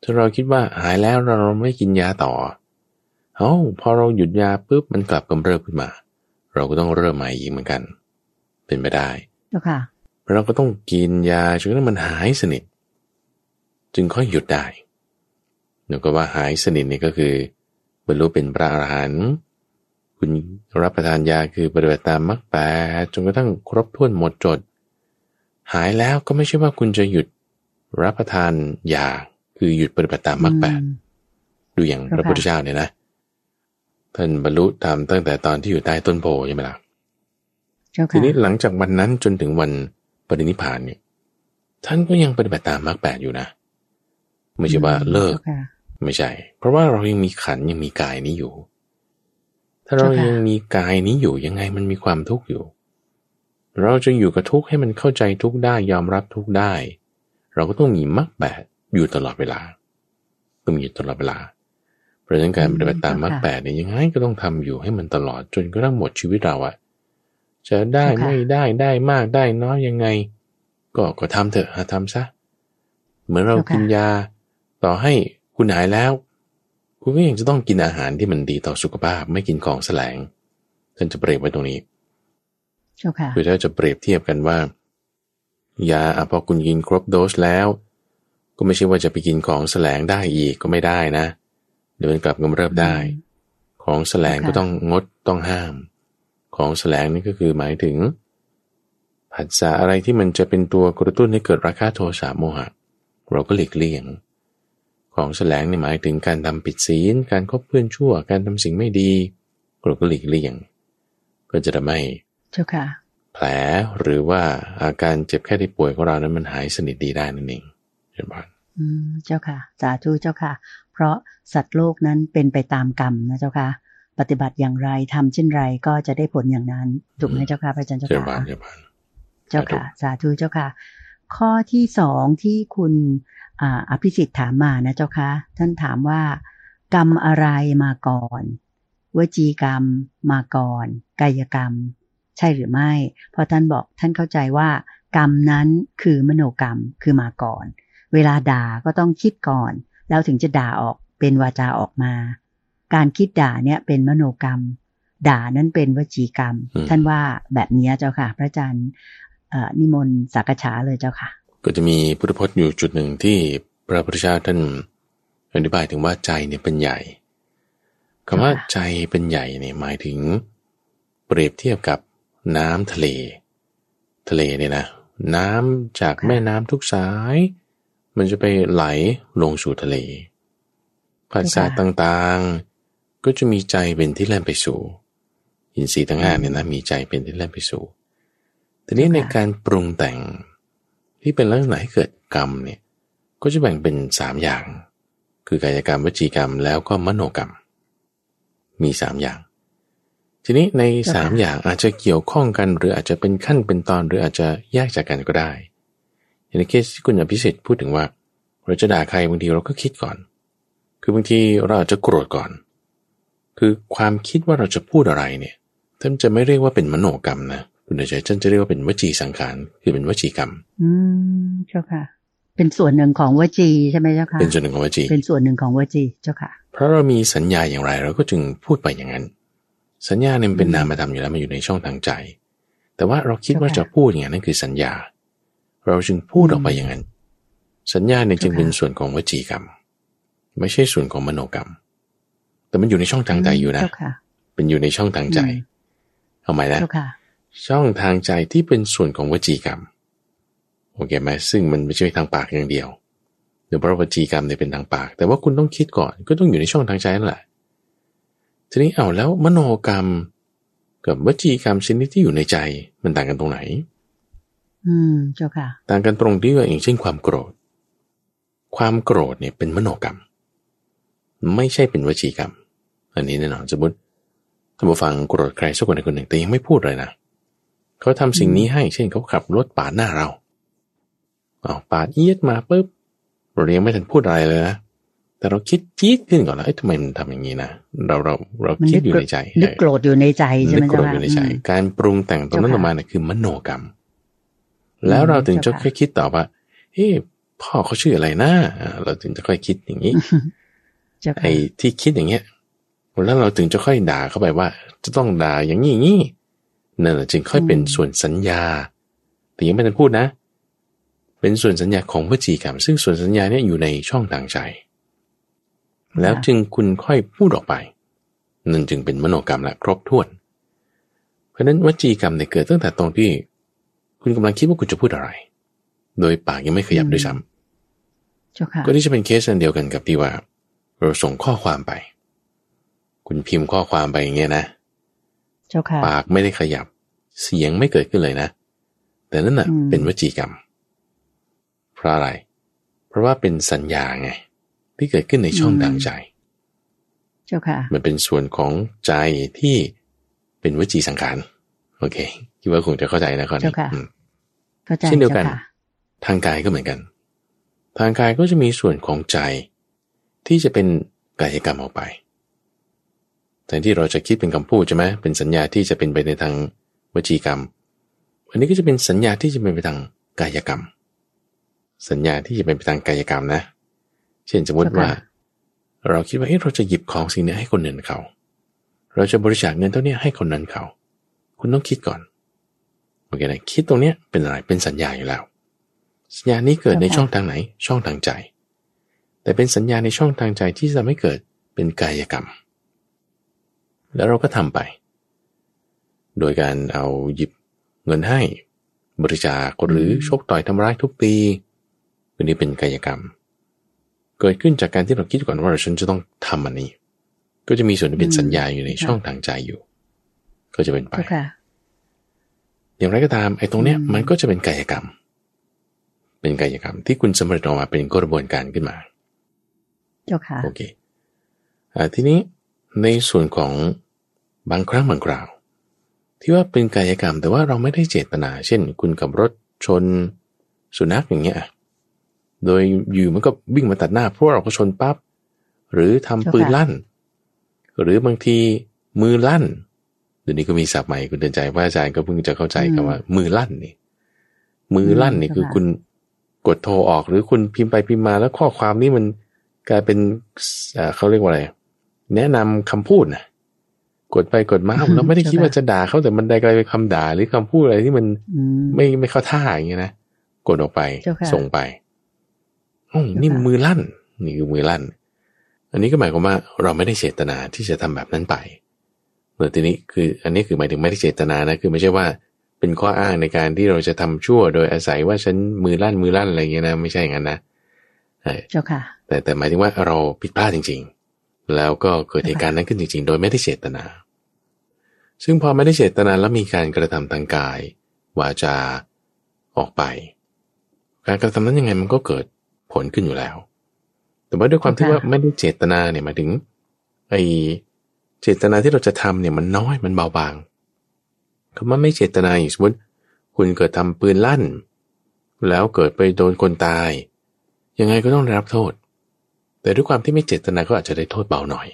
ถ้าเราคิดว่าหายแล้วเราไม่กินยาต่อเอาพอเราหยุดยาปุ๊บมันกลับกำเริบขึ้นมา เราก็ต้องเริ่มใหม่อีกเหมือนกัน เป็นไปได้ค่ะเราก็ต้องกินยาจนกระทั่งมันหายสนิท จึงค่อยหยุดได้เดี๋ยวก็ว่าหายสนิทนี่ก็คือบรรลุเป็นพระอรหันต์คุณรับประทานยาคือปฏิบัติตามมรรคแปดจนกระทั่งครบถ้วนหมดจด หายแล้วก็ไม่ใช่ว่าคุณจะหยุดรับประทานยาคือหยุดปฏิบัติตามมรรคแปดดูอย่างพระพุทธเจ้าเนี่ยนะท่านบรรลุธรรมตั้งแต่ตอนที่อยู่ใต้ต้นโพใช่ไหมล่ะทีนี้หลังจากวันนั้นจนถึงวันปรินิพานเนี่ย ท่านก็ยังปฏิบัติตามมรรคแปดอยู่นะ ไม่ใช่ว่าเลิก ไม่ใช่ เพราะว่าเรายังมีขันยังมีกายนี้อยู่ ถ้าเรายังมีกายนี้อยู่ยังไงมันมีความทุกข์อยู่ เราจะอยู่กับทุกข์ให้มันเข้าใจทุกข์ได้ยอมรับทุกข์ได้ เราก็ต้องมีมรรคแปดอยู่ตลอดเวลาต้องมีตลอดเวลา เพราะฉะนั้นการปฏิบัติตามมรรคแปดเนี่ยยังไงก็ต้องทำอยู่ให้มันตลอดจนกระทั่งหมดชีวิตเราอะจะได้ไม่ได้ได้มากได้น้อยยังไง ก็ก็ทำเถอะทำซะเหมือนเรากินยา ต่อให้คุณหายแล้ว คุณก็ยังจะต้องกินอาหารที่มันดีต่อสุขภาพ ไม่กินของแสลงท่านจะเปรียบไว้ตรงนี้ คือถ้าจะเปรียบเทียบกันว่า ยาพอคุณกินครบโดสแล้ว ก็ไม่ใช่ว่าจะไปกินของแสลงได้อีกก็ไม่ได้นะ เดี๋ยวมันกลับกำเริบได้ ของแสลงก็ต้องงดต้องห้าม ของแสลงนี่ก็คือหมายถึงผัสสะอะไรที่มันจะเป็นตัวกระตุ้นให้เกิดราคะโทสะโมหะ เราก็หลีกเลี่ยง ของแสลงในหมายถึงการทำผิดศีล การคบเพื่อนชั่ว การทำสิ่งไม่ดี เราก็หลีกเลี่ยง ก็จะทำให้ เจ้าค่ะ แผลหรือว่าอาการเจ็บแค่ที่ป่วยของเรานั้นมันหายสนิทดีได้นั่นเองเช่นบ้านอืมเจ้าค่ะสาธุเจ้าค่ะ เพราะสัตว์โลกนั้นเป็นไปตามกรรมนะเจ้าค่ะ ปฏิบัติอย่างไรทำเช่นไรก็จะได้ผลอย่างนั้นถูกไหมเจ้าค่ะพระอาจารย์เจ้าเช่นค่ะบ้านเช่นบ้านเจ้าค่ะสาธุเจ้าค่ะ ข้อที่สองที่คุณอ่าอภิสิทธิ์ถามมานะเจ้าค่ะท่านถามว่า กรรมอะไรมาก่อนวจีกรรมมาก่อน กายกรรม ใช่หรือไม่เพราะท่านบอกท่านเข้าใจว่ากรรมนั้นคือมโนกรรมคือมาก่อน เวลาด่าก็ต้องคิดก่อน แล้วถึงจะด่าออกเป็นวาจาออกมา การคิดด่าเนี่ยเป็นมโนกรรม ด่านั้นเป็นวจีกรรมอืมท่านว่าแบบนี้เจ้าค่ะ พระอาจารย์เอ่อนิมนต์สักกะฉาเลยเจ้าค่ะ ก็จะมีพุทธพจน์อยู่จุดหนึ่งที่พระพุทธเจ้าท่านอธิบายถึงว่าใจเนี่ยเป็นใหญ่คำว่าค่ะใจเป็นใหญ่เนี่ยหมายถึง เปรียบเทียบกับ น้ำทะเล ทะเลเนี่ยนะ น้ำจากแม่น้ำทุกสาย มันจะไปไหลลงสู่ทะเลภาษาต่างๆ ก็จะมีใจเป็นที่แล่นไปสู่ อินทรีย์ทั้งห้าเนี่ยนะมีใจเป็นที่แล่นไปสู่ทีนี้ในการปรุงแต่งที่เป็นลักษณะให้เกิดกรรมเนี่ยก็จะแบ่งเป็นสามอย่าง คือกายกรรมวจีกรรมแล้วก็มโนกรรม มีสามอย่าง ทีนี้ในสามอย่างอาจจะเกี่ยวข้องกัน หรืออาจจะเป็นขั้นเป็นตอนหรืออาจจะแยกจากกันก็ได้อย่างในเคสที่คุณอภิสิทธิ์พูดถึงว่า เราจะด่าใครบางทีเราก็คิดก่อน คือบางทีเราอาจจะโกรธก่อน คือความคิดว่าเราจะพูดอะไรเนี่ยท่านจะไม่เรียกว่าเป็นมโนกรรมนะคุณเดชท่านจะเรียกว่าเป็นวจีสังขารคือเป็นวจีกรรม อืมเจ้าค่ะ เป็นส่วนหนึ่งของวจีใช่ไหมเจ้าค่ะเป็นส่วนหนึ่งของวจี เป็นส่วนหนึ่งของวจีเจ้าค่ะ เพราะเรามีสัญญาอย่างไรเราก็จึงพูดไปอย่างนั้น สัญญาเนี่ยมันเป็นนามธรรมอยู่แล้วมันอยู่ในช่องทางใจ แต่ว่าเราคิดว่าจะพูดอย่างนั้นนั่นคือสัญญา เราจึงพูดออกไปอย่างนั้น สัญญาเนี่ยจึงเป็นส่วนของวจีกรรม ไม่ใช่ส่วนของมโนกรรม แต่มันอยู่ในช่องทางใจอยู่นะเจ้าค่ะเป็นอยู่ในช่องทางใจอืมเอาใหม่นะเจ้าค่ะช่องทางใจที่เป็นส่วนของวจีกรรมโอเคไหมซึ่งมันไม่ใช่ทางปากอย่างเดียวเดี๋ยวเพราะวจีกรรมเนี่ยเป็นทางปาก แต่ว่าคุณต้องคิดก่อนก็ต้องอยู่ในช่องทางใจนั่นแหละ ทีนี้เอาแล้วมโนกรรม กับวจีกรรมชนิดที่อยู่ในใจมันต่างกันตรงไหน อืมเจ้าค่ะ ต่างกันตรงที่ว่าอย่างเช่นความโกรธ ความโกรธเนี่ยเป็นมโนกรรม ไม่ใช่เป็นวจีกรรม อันนี้แน่นอนสมมติท่านผู้ฟังโกรธใครสักคนใดคนหนึ่งแต่ยังไม่พูดเลยนะเขาทำสิ่งนี้ให้เช่นเขาขับรถปาดหน้าเราเอาปาดเอียดมาปุ๊บเรายังไม่ทันพูดอะไรเลยนะ แต่เราคิดจี๊ดขึ้นก่อนแล้วเอ้ยทำไมมันทำอย่างนี้นะเราเราเรามันคินึดกอยู่ในใจนึกโกรธอยู่ในใจใช่นึไหมกโกรเจ้าธค่ะอยู่ในใจอืมการปรุงแต่งตรงนั้นเจ้าอค่ะอกมาเนี่ยคือมโนกรรม แล้วเราถึงจะเจ้าค่ะค่อยคิดต่อว่าเฮ้พ่อเขาชื่ออะไรนะอ่าเราถึงจะค่อยคิดอย่างนี้เจ้าค่ะไอ้ที่คิดอย่างเงี้ยแล้วเราถึงจะค่อยด่าเข้าไปว่า จะต้องด่าอย่างนี้อย่างนี้นั่นแหละจึงค่อยเป็นส่วนสัญญา แต่ยังไม่ทันพูดนะ เป็นส่วนสัญญาของวจีกรรม ซึ่งส่วนสัญญาเนี่ยอยู่ในช่องทางใจ แล้วจึงคุณค่อยพูดออกไป นั่นจึงเป็นมโนกรรมและครบถ้วน เพราะฉะนั้นวจีกรรมเนี่ยเกิดตั้งแต่ตรงที่ คุณกำลังคิดว่าคุณจะพูดอะไร โดยปากยังไม่ขยับด้วยซ้ำเจ้าค่ะก็ที่จะเป็นเคสอันเดียวกันกับที่ว่า เราส่งข้อความไป คุณพิมพ์ข้อความไปอย่างเงี้ยนะเจ้าค่ะปากไม่ได้ขยับ เสียงไม่เกิดขึ้นเลยนะ แต่นั่นน่ะอืมเป็นวจีกรรม เพราะอะไร เพราะว่าเป็นสัญญาไง ที่เกิดขึ้นในช่องทางใจ เจ้าค่ะ มันเป็นส่วนของใจที่เป็นวจีสังขาร โอเค คิดว่าคงจะเข้าใจนะข้อนี้เจ้าค่ะอืมเข้าใจเช่นเดียวกันจ้าค่ะทางกายก็เหมือนกัน ทางกายก็จะมีส่วนของใจ ที่จะเป็นกายกรรมออกไปแทนที่เราจะคิดเป็นคำพูดใช่ไหมเป็นสัญญาที่จะเป็นไปในทางวจีกรรม อันนี้ก็จะเป็นสัญญาที่จะเป็นไปทางกายกรรม สัญญาที่จะเป็นไปทางกายกรรมนะ เช่นสมมติว่า เราคิดว่าเอ๊ะเราจะหยิบของสิ่งนี้ให้คนหนึ่งเขา เราจะบริจาคเงินเท่านี้ให้คนนั้นเขา คุณต้องคิดก่อนโอเคนะคิดตรงเนี้ยเป็นอะไรเป็นสัญญาอยู่แล้ว สัญญานี้เกิดในช่องทางไหนช่องทางใจ แต่เป็นสัญญาในช่องทางใจที่จะทำให้เกิดเป็นกายกรรม แล้วเราก็ทำไป โดยการเอาหยิบเงินให้บริจาคหรือชกต่อยทำร้ายทุบตีอันนี้เป็นกายกรรม เกิดขึ้นจากการที่เราคิดก่อนว่าฉันจะต้องทำอันนี้ ก็จะมีส่วนที่เป็นสัญญาอยู่ในช่องทางใจอยู่ ก็จะเป็นไปเจ้าค่ะอย่างไรก็ตามไอ้ตรงเนี้ยมันก็จะเป็นกายกรรม เป็นกายกรรม ที่คุณสำเร็จออกมาเป็นกระบวนการขึ้นมาเจ้าค่ะโอเคอ่าทีนี้ในส่วนของบางครั้งบางคราว ที่ว่าเป็นกายกรรม แต่ว่าเราไม่ได้เจตนา เช่น คุณกับรถชนสุนัขอย่างเงี้ย โดยอยู่มันก็วิ่งมาตัดหน้าเพราะว่าเราก็ชนปั๊บหรือทำปืนลั่น หรือบางทีมือลั่นเดี๋ยวนี้ก็มีศัพท์ใหม่คุณเดินใจว่าอาจารย์ก็เพิ่งจะเข้าใจคำว่า มือลั่นนี่ มือลั่นนี่คือคุณกดโทรออก หรือคุณพิมพ์ไปพิมพ์มาแล้วข้อความนี้มันกลายเป็นเอ่อเขาเรียกว่าอะไรแนะนำคำพูดนะกดไปกดมาอืมเราไม่ได้คิดใช่ปะว่าจะด่าเขาแต่มันได้กลายเป็นคำด่าหรือคำพูดอะไรที่มันอืมไม่ไม่เข้าท่าอย่างเงี้ยนะกดออกไปเจ้าค่ะส่งไป อ๋อนี่เจ้าค่ะมือลั่น นี่คือมือลั่น อันนี้ก็หมายความว่าเราไม่ได้เจตนาที่จะทำแบบนั้นไปเมื่อทีนี้คืออันนี้คือหมายถึงไม่ได้เจตนานะคือไม่ใช่ว่าเป็นข้ออ้างในการที่เราจะทำชั่วโดยอาศัยว่าฉันมือลั่นมือลั่นอะไรเงี้ยนะไม่ใช่อย่างนั้นนะเออเจ้าค่ะ แต่แต่หมายถึงว่าเราผิดพลาดจริง ๆ แล้วก็เกิดเหตุการณ์นั้นขึ้นจริง ๆ โดยไม่ได้เจตนา ซึ่งพอไม่ได้เจตนาแล้วมีการกระทำทางกาย วาจาออกไป การกระทำนั้นยังไงมันก็เกิด ผลขึ้นอยู่แล้ว แต่ว่าด้วยความที่ค่ะว่าไม่ได้เจตนาเนี่ยหมายถึงไอเจตนาที่เราจะทำเนี่ยมันน้อยมันเบาบางคำว่าไม่เจตนาอย่างสมมติคุณเกิดทำปืนลั่น แล้วเกิดไปโดนคนตาย ยังไงก็ต้องได้รับโทษ แต่ด้วยความที่ไม่เจตนาก็อาจจะได้โทษเบาหน่อย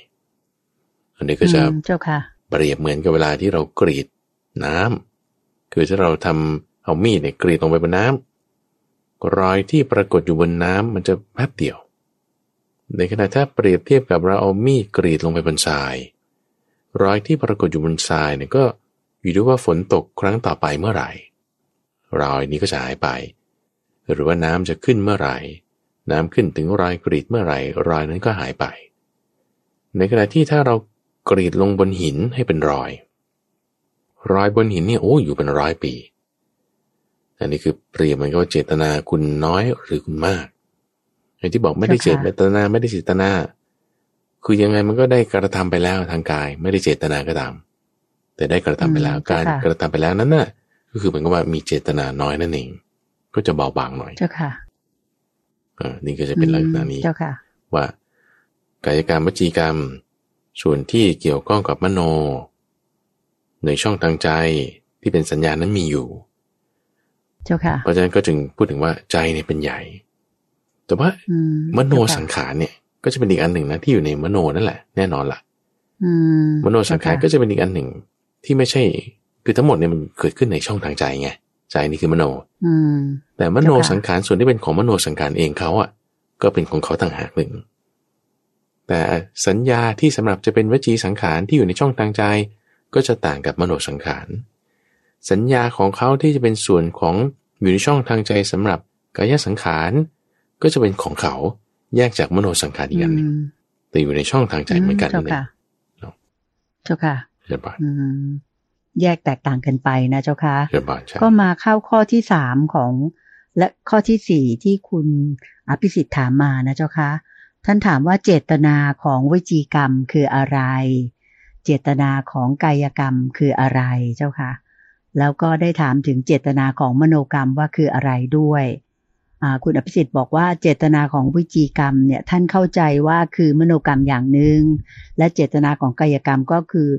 อันนี้ก็จะอืมเจ้าค่ะเปรียบเหมือนกับเวลาที่เรากรีดน้ำคือถ้าเราทำเอามีดเนี่ยกรีดลงไปบนน้ำ รอยที่ปรากฏอยู่บนน้ำมันจะแป๊บเดียว ในขณะถ้าเปรียบเทียบกับเราเอามีดกรีดลงไปบนทราย รอยที่ปรากฏอยู่บนทรายเนี่ยก็อยู่ที่ว่าฝนตกครั้งต่อไปเมื่อไหร่ รอยนี้ก็จะหายไป หรือว่าน้ำจะขึ้นเมื่อไหร่ น้ำขึ้นถึงรอยกรีดเมื่อไหร่ รอยนั้นก็หายไป ในขณะที่ถ้าเรากรีดลงบนหินให้เป็นรอย รอยบนหินเนี่ยโอ้อยู่เป็นร้อยปี อันนี้คือเปรียบเหมันก็ว่าเจตนาคุณน้อยหรือคุณมากไอ้ที่บอกไม่ได้เจเจ้าค่ะตนาไม่ได้เจตนา คือยังไงมันก็ได้กระทำไปแล้วทางกาย ไม่ได้เจตนาก็ตาม แต่ได้กระทำไปแล้วอืมการเจ้าค่ะกระทำไปแล้วนั้นน่ะ ก็คือเหมือนกับว่ามีเจตนาน้อยนั่นเอง ก็จะเบาบางหน่อย เจ้าค่ะเออนี่ก็จะเป็นลักษณะนี้ เจ้าค่ะ ว่ากายกรรมวจีกรรม ส่วนที่เกี่ยวข้องกับมโน ในช่องทางใจที่เป็นสัญญานั้นมีอยู่ เจ้าค่ะเพราะฉะนั้นก็จึงพูดถึงว่าใจเนี่ยเป็นใหญ่ แต่ว่าอืมมโนเจ้าค่ะสังขารเนี่ย ก็จะเป็นอีกอันหนึ่งนะที่อยู่ในมโนนั่นแหละ แน่นอนล่ะอืมมโนสังขารเจ้ก็จะเป็นอีกอันหนึ่ง ที่ไม่ใช่ คือทั้งหมดเนี่ยมันเกิดขึ้นในช่องทางใจไงใจนี่คือมโนอืมแต่มโนเจ้าค่ะสังขารส่วนที่เป็นของมโนสังขารเองเขาอะ ก็เป็นของเขาต่างหากหนึ่ง แต่สัญญาที่สำหรับจะเป็นวจีสังขารที่อยู่ในช่องทางใจ ก็จะต่างกับมโนสังขาร สัญญาของเขาที่จะเป็นส่วนของอยู่ในช่องทางใจสำหรับกายสังขารก็จะเป็นของเขาแยกจากมโนสังขารอีกอันหนึ่งอืมแต่อยู่ในช่องทางใจเหมือนกันเจ้านั่นเองค่ะเนาะเจ้าค่ะเรียบร้อยอืมแยกแตกต่างกันไปนะเจ้าค่ะเรียบร้อยใช่ก็มาเข้าข้อที่สามของและข้อที่สี่ที่คุณอภิสิทธิ์ถามมานะเจ้าค่ะท่านถามว่าเจตนาของวิจีกรรมคืออะไร เจตนาของกายกรรมคืออะไรเจ้าค่ะ แล้วก็ได้ถามถึงเจตนาของมโนกรรมว่าคืออะไรด้วยอ่าคุณอภิสิทธิ์บอกว่าเจตนาของวิจีกรรมเนี่ยท่านเข้าใจว่าคือมโนกรรมอย่างหนึ่งและเจตนาของกายกรรมก็คือ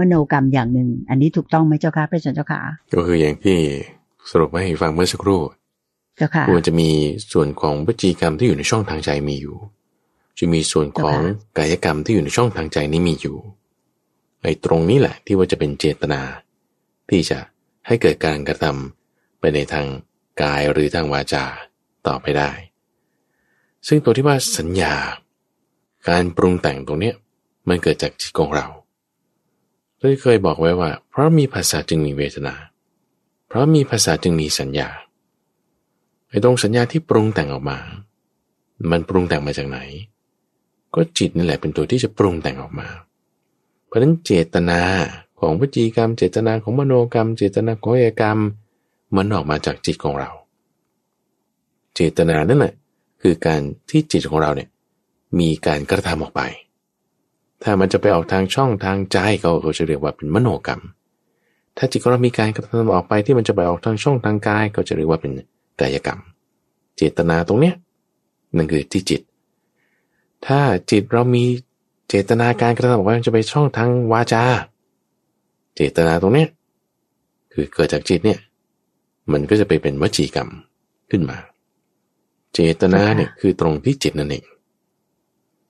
มโนกรรมอย่างหนึ่ง อันนี้ถูกต้องไหมเจ้าค่ะพระอาจารย์เจ้าค่ะก็คืออย่างที่สรุปมาให้ฟังเมื่อสักครู่เจ้าค่ะควรจะมีส่วนของวจีกรรมที่อยู่ในช่องทางใจมีอยู่ จะมีส่วนของเจ้าค่ะกายกรรมที่อยู่ในช่องทางใจนี้มีอยู่ไอ้ตรงนี้แหละที่ว่าจะเป็นเจตนา ที่จะให้เกิดการกระทำไปในทางกายหรือทางวาจาต่อไปได้ ซึ่งตัวที่ว่าสัญญา การปรุงแต่งตรงเนี้ยมันเกิดจากจิตของเราที่เคยบอกไว้ว่า เพราะมีภาษาจึงมีเวทนา เพราะมีภาษาจึงมีสัญญาไอ้ตรงสัญญาที่ปรุงแต่งออกมา มันปรุงแต่งมาจากไหน ก็จิตนี่แหละเป็นตัวที่จะปรุงแต่งออกมา เพราะฉะนั้นเจตนา ของวจีกรรม เจตนาของมโนกรรม เจตนาของกายกรรม มันออกมาจากจิตของเรา เจตนานั่นแหละคือการที่จิตของเราเนี่ยมีการกระทำออกไป ถ้ามันจะไปออกทางช่องทางใจเขาเขาจะเรียกว่าเป็นมโนกรรม ถ้าจิตของเรามีการกระทำออกไปที่มันจะไปออกทางช่องทางกายก็จะเรียกว่าเป็นกายกรรม เจตนาตรงเนี้ยนั่นคือที่จิต ถ้าจิตเรามีเจตนาการกระทำออกไปมันจะไปช่องทางวาจา เจตนาตรงเนี้ยคือเกิดจากจิตเนี่ย มันก็จะไปเป็นวจีกรรมขึ้นมา เจตนาเนี่ยคือตรงที่จิตนั่นเอง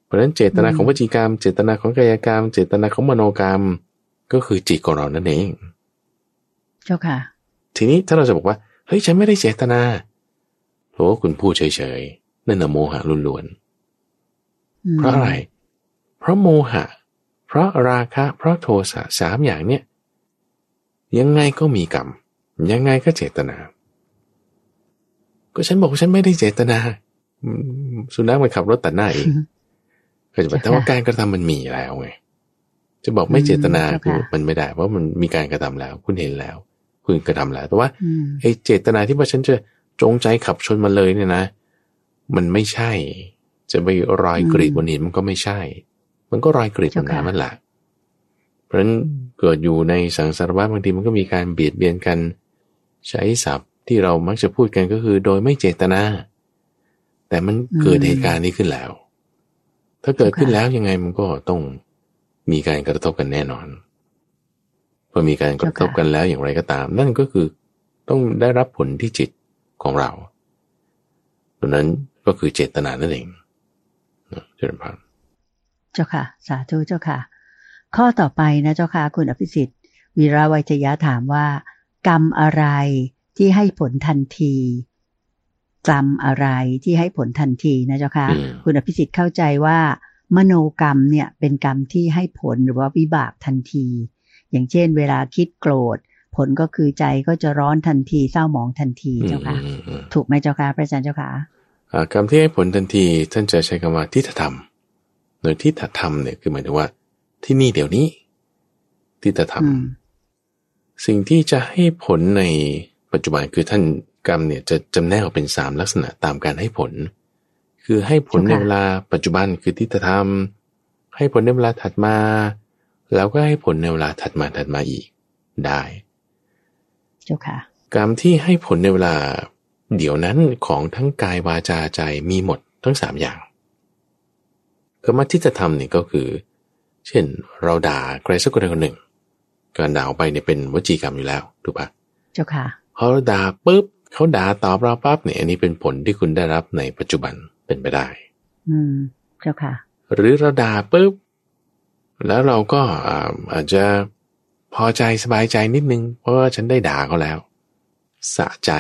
เพราะฉะนั้นเจตนาของวจีกรรม เจตนาของกายกรรม เจตนาของมโนกรรม ก็คือจิตของเรานั่นเอง เจ้าค่ะ ทีนี้ถ้าเราจะบอกว่า เฮ้ยฉันไม่ได้เจตนาเพราะว่าคุณพูดเฉยๆนั่นน่ะโมหะล้วนๆเพราะอะไร เพราะโมหะ เพราะราคะ เพราะโทสะสามอย่างเนี่ย ยังไงก็มีกรรม ยังไงก็เจตนา ก็ฉันบอกฉันไม่ได้เจตนา สุนัขมันขับรถตัดหน้าเองก็จะบอกแต่ว่าการกระทำมันมีแล้วไงจะบอกไม่เจตนาคือมันไม่ได้เพราะมันมีการกระทำแล้ว คุณเห็นแล้ว คุณกระทำแล้วแต่ว่าไอ้เจตนาที่ว่าฉันจะจงใจขับชนมาเลยเนี่ยนะ มันไม่ใช่ จะไปรอยกรีดบนหินมันก็ไม่ใช่ มันก็รอยกรีดบนน้ำมันแหละเพ ราะฉะนั้นเกิดอยู่ในสังสารวัฏบางทีมันก็มีการเบียดเบียนกัน ใช้ศัพท์ที่เรามักจะพูดกันก็คือโดยไม่เจตนา แต่มันเกิดเหตุการณ์นี้ขึ้นแล้ว ถ้าเกิดขึ้นแล้วยังไงมันก็ต้องมีการกระทบกันแน่นอนพอมีการกระทบกันแล้วอย่างไรก็ตาม นั่นก็คือต้องได้รับผลที่จิตของเราตัวนั้นก็คือเจตนานั่นเองเจริญพรเจ้าค่ะ สาธุเจ้าค่ะ ข้อต่อไปนะเจ้าค่ะคุณอภิสิทธิ์วีระวัจยะถามว่า กรรมอะไรที่ให้ผลทันทีกรรมอะไรที่ให้ผลทันทีนะเจ้าค่ะคุณอภิสิทธิ์เข้าใจว่า มโนกรรมเนี่ยเป็นกรรมที่ให้ผลหรือว่าวิบากทันที อย่างเช่น เวลาคิดโกรธ ผลก็คือใจก็จะร้อนทันทีเศร้าหมองทันทีเจ้าค่ะ ถูกไหมเจ้าค่ะพระอาจารย์เจ้าค่ะกรรมที่ให้ผลทันทีท่านจะใช้คำว่าทิฏฐธรรมโดยทิฏฐธรรมเนี่ยคือหมายถึงว่า ที่นี่เดี๋ยวนี้ ที่จะทำสิ่งที่จะให้ผลในปัจจุบันคือท่านกรรมเนี่ยจะจำแนกออกเป็นสามลักษณะตามการให้ผล คือให้ผลในเวลาปัจจุบันคือที่จะทำให้ผลในเวลาถัดมา แล้วก็ให้ผลในเวลาถัดมาถัดมาอีกได้เจ้าค่ะกรรมที่ให้ผลในเวลาเดี๋ยวนั้นของทั้งกายวาจาใจมีหมดทั้งสามอย่างกรรมที่จะทำเนี่ยก็คือ เช่นเราด่าใครสักคนใดคนหนึ่ง การด่าออกไปเนี่ยเป็นวจีกรรมอยู่แล้วถูกปะเจ้าค่ะพอเราด่าปุ๊บเขาด่าตอบเราปั๊บเนี่ยอันนี้เป็นผลที่คุณได้รับในปัจจุบันเป็นไปได้ อืม เจ้าค่ะ หรือเราด่าปุ๊บแล้วเราก็อาจจะพอใจสบายใจนิดนึง เพราะว่าฉันได้ด่าเขาแล้วสะใจ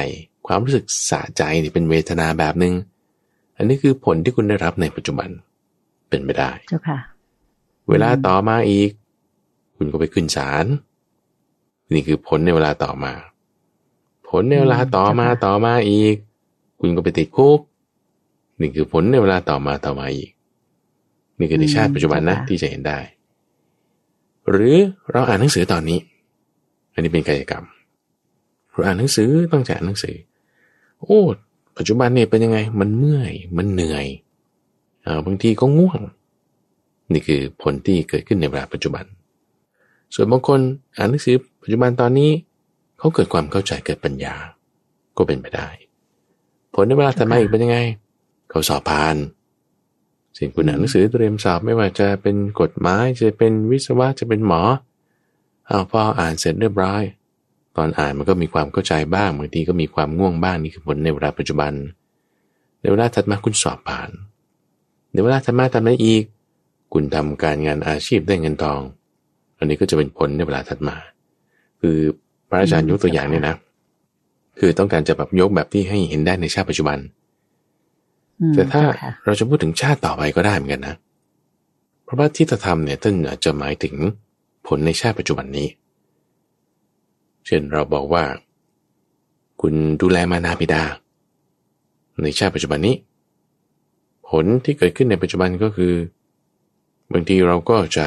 ความรู้สึกสะใจนี่เป็นเวทนาแบบหนึง่งอันนี้คือผลที่คุณได้รับในปัจจุบันเป็นไปได้ เจ้าค่ะ เวลาต่อมาอีก คุณก็ไปขึ้นศาลนี่คือผลในเวลาต่อมา ผลในเวลาต่อมาต่อมาอีก คุณก็ไปติดคุกนี่คือผลในเวลาต่อมาต่อมาอีก นี่คือในชาติปัจจุบันนะที่จะเห็นได้ หรือเราอ่านหนังสือตอนนี้ อันนี้เป็นกายกรรมเราอ่านหนังสือต้องจ่ายหนังสือ โอ้ปัจจุบันเนี่ยเป็นยังไง มันเมื่อยมันเหนื่อยอ่าบางทีก็ง่วง นี่คือผลที่เกิดขึ้นในเวลาปัจจุบัน ส่วนบางคนอ่านหนังสือปัจจุบันตอนนี้ เขาเกิดความเข้าใจเกิดปัญญา ก็เป็นไปได้ ผลในเวลาถัดมาอีกเป็นยังไง เขาสอบผ่าน สิ่งคุณอ่านหนังสือเตรียมสอบไม่ว่าจะเป็นกฎหมายจะเป็นวิศวะจะเป็นหมอเอาพออ่านเสร็จเรียบร้อย ตอนอ่านมันก็มีความเข้าใจบ้างบางทีก็มีความง่วงบ้างนี่คือผลในเวลาปัจจุบัน ในเวลาถัดมาคุณสอบผ่าน ในเวลาถัดมาทำอะไรอีก คุณทำการงานอาชีพได้เงินทอง อันนี้ก็จะเป็นผลในเวลาถัดมา คือพระอาจารย์ยกตัวอย่างเนี่ยนะ คือต้องการจะแบบยกแบบที่ให้เห็นได้ในชาติปัจจุบัน แต่ถ้าเราจะพูดถึงชาติต่อไปก็ได้เหมือนกันนะ เพราะว่าที่จะทำเนี่ยท่านอาจจะหมายถึงผลในชาติปัจจุบันนี้ เช่นเราบอกว่า คุณดูแลมานาบิดา ในชาติปัจจุบันนี้ ผลที่เกิดขึ้นในปัจจุบันก็คือ บางทีเราก็จะ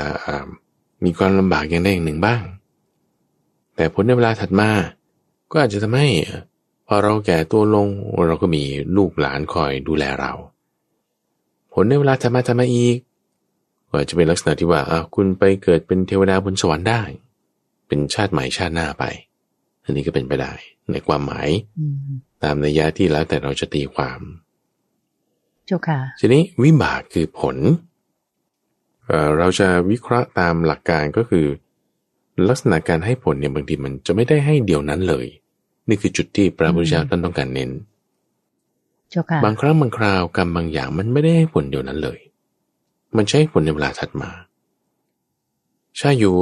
มีความลำบากอย่างใดอย่างหนึ่งบ้าง แต่ผลในเวลาถัดมา ก็อาจจะทำให้พอเราแก่ตัวลงเราก็มีลูกหลานคอยดูแลเรา ผลในเวลาทำมาทำมาอีก ก็อาจจะเป็นลักษณะที่ว่าคุณไปเกิดเป็นเทวดาบนสวรรค์ได้ เป็นชาติใหม่ชาติหน้าไป อันนี้ก็เป็นไปได้ในความหมายตามนัยยะที่แล้วแต่เราจะตีความ เจ้าค่ะทีนี้วิบากคือผล เเราจะวิเคราะห์ตามหลักการก็คือ ลักษณะการให้ผลเนี่ยบางทีมันจะไม่ได้ให้เดียวนั้นเลย นี่คือจุดที่พระพุทธเจ้าท่านต้องการเน้นบางครั้งบางคราวกรรมบางอย่างมันไม่ได้ให้ผลเดียวนั้นเลย มันใช้ผลในเวลาถัดมาใช่อยู่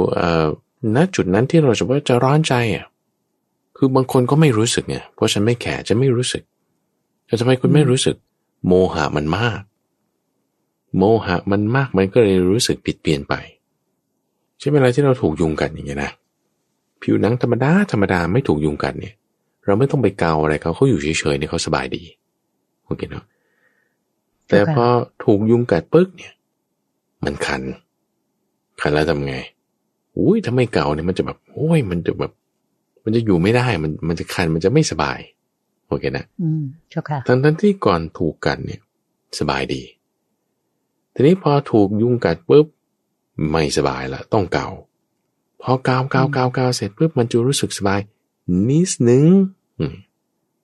ณจุดนั้นที่เราจะว่าจะร้อนใจอะคือบางคนก็ไม่รู้สึกไงเพราะฉันไม่แก่จะไม่รู้สึกแต่ทำไมคุณไม่รู้สึก โมหะมันมาก โมหะมันมากมันก็เลยรู้สึกผิดเปลี่ยนไป ใช่ไหมล่ะที่เราถูกยุงกัดอย่างเงี้ยนะ ผิวหนังธรรมดาธรรมดาไม่ถูกยุงกัดเนี่ย เราไม่ต้องไปเกาอะไรเขาเขาอยู่เฉยๆเนี่ยเขาสบายดีโอเคเนาะแต่พอถูกยุงกัดปึ๊กเนี่ย มันคัน คันแล้วทำไงอุ้ยถ้าไม่เกาเนี่ยมันจะแบบโอ้ยมันจะแบบ มันจะอยู่ไม่ได้มันมันจะคันมันจะไม่สบายโอเคนะอืมเจ้าค่ะทั้งทั้งที่ก่อนถูกกัดเนี่ย สบายดี ทีนี้พอถูกยุงกัดปุ๊บไม่สบายละต้องเกาพอเกาเกาเกาเกาเสร็จปุ๊บมันจะรู้สึกสบาย นิดนึงอืม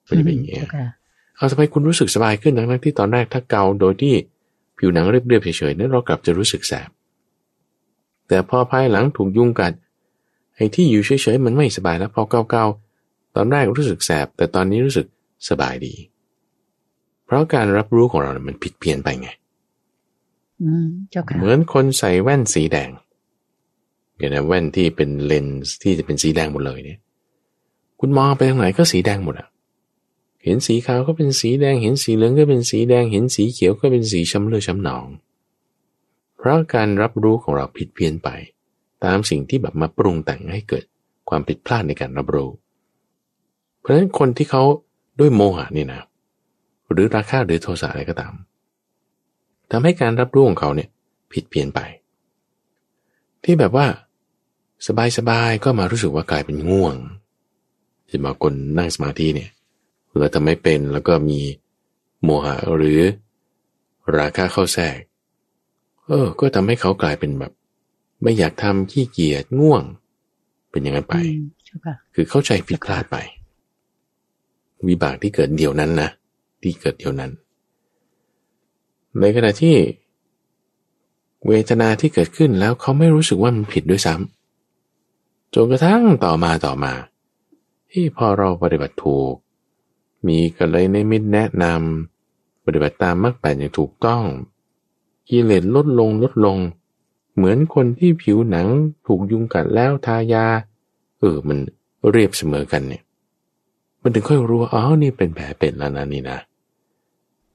มันจะเป็นอย่างเงี้ยเอาทำไมคุณรู้สึกสบายขึ้นทั้งที่ตอนแรกถ้าเกาโดยที่ผิวหนังเรียบๆเฉยๆนั้นเรากลับจะรู้สึกแสบแต่พอภายหลังถูกยุงกัดไอ้ที่อยู่เฉยๆมันไม่สบายแล้วพอเกาๆตอนแรกรู้สึกแสบแต่ตอนนี้รู้สึกสบายดี เพราะการรับรู้ของเราเนี่ยมันผิดเพี้ยนไปไง เหมือนคนใส่แว่นสีแดงอย่างนั้นแว่นที่เป็นเลนส์ที่จะเป็นสีแดงหมดเลยเนี่ย คุณมองไปทางไหนก็สีแดงหมดอะเห็นสีขาวก็เป็นสีแดง เห็นสีเหลืองก็เป็นสีแดง เห็นสีเขียวก็เป็นสีช้ำเลือดช้ำหนอง เพราะการรับรู้ของเราผิดเพี้ยนไป ตามสิ่งที่แบบมาปรุงแต่งให้เกิดความผิดพลาดในการรับรู้ เพราะฉะนั้นคนที่เขาด้วยโมหะนี่นะ หรือราคาหรือโทสะอะไรก็ตาม ทำให้การรับรู้ของเขาเนี่ยผิดเพี้ยนไป ที่แบบว่า สบายๆก็มารู้สึกว่ากลายเป็นง่วงที่มาคนนั่งสมาธิเนี่ยเราทำไม่เป็นแล้วก็มีโมหะหรือราคาเข้าแทรก เออ ก็ทำให้เขากลายเป็นแบบ ไม่อยากทำขี้เกียจง่วง เป็นอย่างนั้นไป คือเข้าใจผิดพลาดไป วิบากที่เกิดเดียวนั้นนะที่เกิดเดียวนั้น ในขณะที่ เวทนาที่เกิดขึ้นแล้วเขาไม่รู้สึกว่ามันผิดด้วยซ้ำจนกระทั่งต่อมาต่อมา ที่พอเราปฏิบัติถูก มีกันเลยในมิตรแนะนำปฏิบัติตามมรรคแปดอย่างถูกต้องกิเลสลดลงลดลง เหมือนคนที่ผิวหนังถูกยุงกัดแล้วทายา เออมันเรียบเสมอกันเนี่ย มันถึงค่อยรู้ว่าอ๋อนี่เป็นแผลเป็นแล้วนะนี่นะ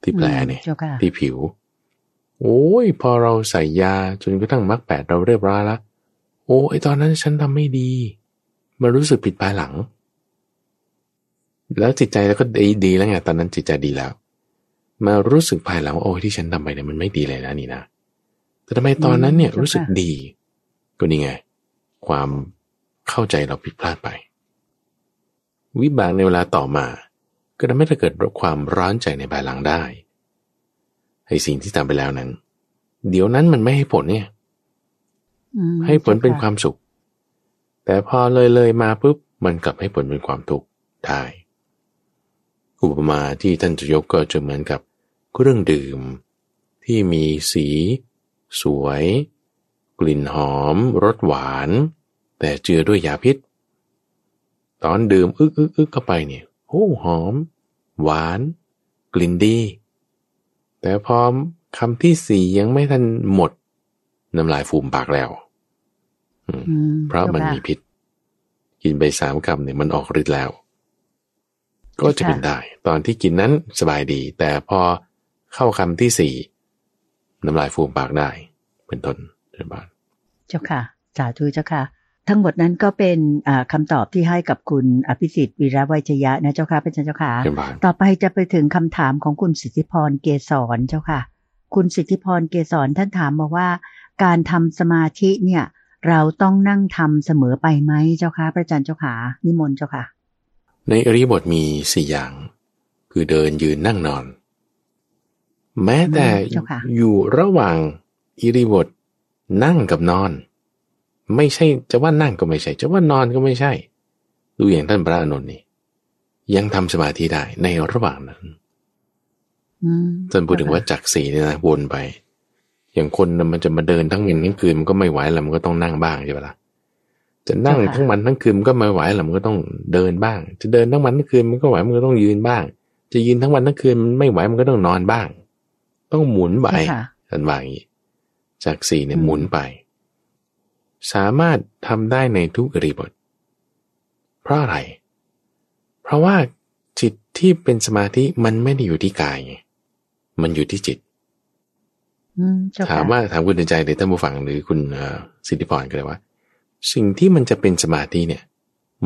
ที่แผลเนี่ยที่ผิว โอ้ยพอเราใส่ยาจนกระทั่งมรรคแปดเราเรียบร้อยละโอ้ไอตอนนั้นฉันทำไม่ดีมารู้สึกผิดภายหลัง แล้วจิตใจแล้วก็ดีดีแล้วไงตอนนั้นจิตใจดีแล้ว มารู้สึกภายหลังว่าโอ้ที่ฉันทำไปเนี่ยมันไม่ดีเลยนะนี่นะแต่ทำไมตอนนั้นเนี่ยรู้สึกดี ก็นี่ไง ความเข้าใจเราผิดพลาดไป วิบากในเวลาต่อมา ก็ทำให้เราเกิดความร้อนใจในภายหลังได้ไอ้สิ่งที่ทำไปแล้วนั้น เดี๋ยวนั้นมันไม่ให้ผลเนี่ยให้ผลเป็นความสุข แต่พอเลยเลยมาปุ๊บมันกลับให้ผลเป็นความทุกข์ได้อุปมาที่ท่านจะยกก็จะเหมือนกับเครื่องดื่ม ที่มีสี สวย กลิ่นหอมรสหวาน แต่เจือด้วยยาพิษ ตอนดื่มอึกอึกอึกเข้าไปเนี่ย โอ้หอม หวาน กลิ่นดี แต่พอคำที่สี่ยังไม่ทันหมด น้ำลายฟูมปากแล้วเพราะมันมีพิษ กินไปสามคำเนี่ยมันออกฤทธิ์แล้ว ก็จะเป็นได้ ตอนที่กินนั้นสบายดี แต่พอเข้าคำที่สี่น้ำลายฟูมปากได้ เป็นต้นเจ้าบ้านเจ้าค่ะสาธุเจ้าค่ะ ทั้งหมดนั้นก็เป็นคำตอบที่ให้กับคุณอภิสิทธิ์วีระวัชยะนะเจ้าค่ะเป็นเจ้าค่ะ ต่อไปจะไปถึงคำถามของคุณสิทธิพรเกษรเจ้าค่ะ คุณสิทธิพรเกษรท่านถามมาว่า การทำสมาธิเนี่ย เราต้องนั่งทำเสมอไปไหมเจ้าค่ะพระอาจารย์เจ้าค่ะนิมนต์เจ้าค่ะ ในอริยบทมีสี่อย่าง คือเดินยืนนั่งนอน แม้แต่เจ้าค่ะอยู่ระหว่างอิริยบทนั่งกับนอน ไม่ใช่จะว่านั่งก็ไม่ใช่ จะว่านอนก็ไม่ใช่ ดูอย่างท่านพระอานนท์นี่ยังทำสมาธิได้ในระหว่างนั้นอืมท่านพูดถึงว่าจักรสีเนี่ยนะวนไป อย่างคนน่ะมันจะมาเดินทั้งวันทั้งคืนมันก็ไม่ไหวแล้วมันก็ต้องนั่งบ้างใช่ปะล่ะจะนั่งทั้งวันทั้งคืนมันก็ไม่ไหวแล้วมันก็ต้องเดินบ้าง จะเดินทั้งวันทั้งคืนมันก็ไหวมันก็ต้องยืนบ้าง จะยืนทั้งวันทั้งคืนมันไม่ไหวมันก็ต้องนอนบ้าง ต้องหมุนไปเจ้าค่ะท่านว่าอย่างนี้จักรสีเนี่ยอืมหมุนไป สามารถทำได้ในทุกอริยบท เพราะอะไร เพราะว่าจิตที่เป็นสมาธิมันไม่ได้อยู่ที่กายไงมันอยู่ที่จิตอืมเจ้าค่ะถามว่าถามคุณเดินใจหรือท่านผู้ฟังหรือคุณเอ่อสิทธิพรก็ได้ว่า สิ่งที่มันจะเป็นสมาธิเนี่ย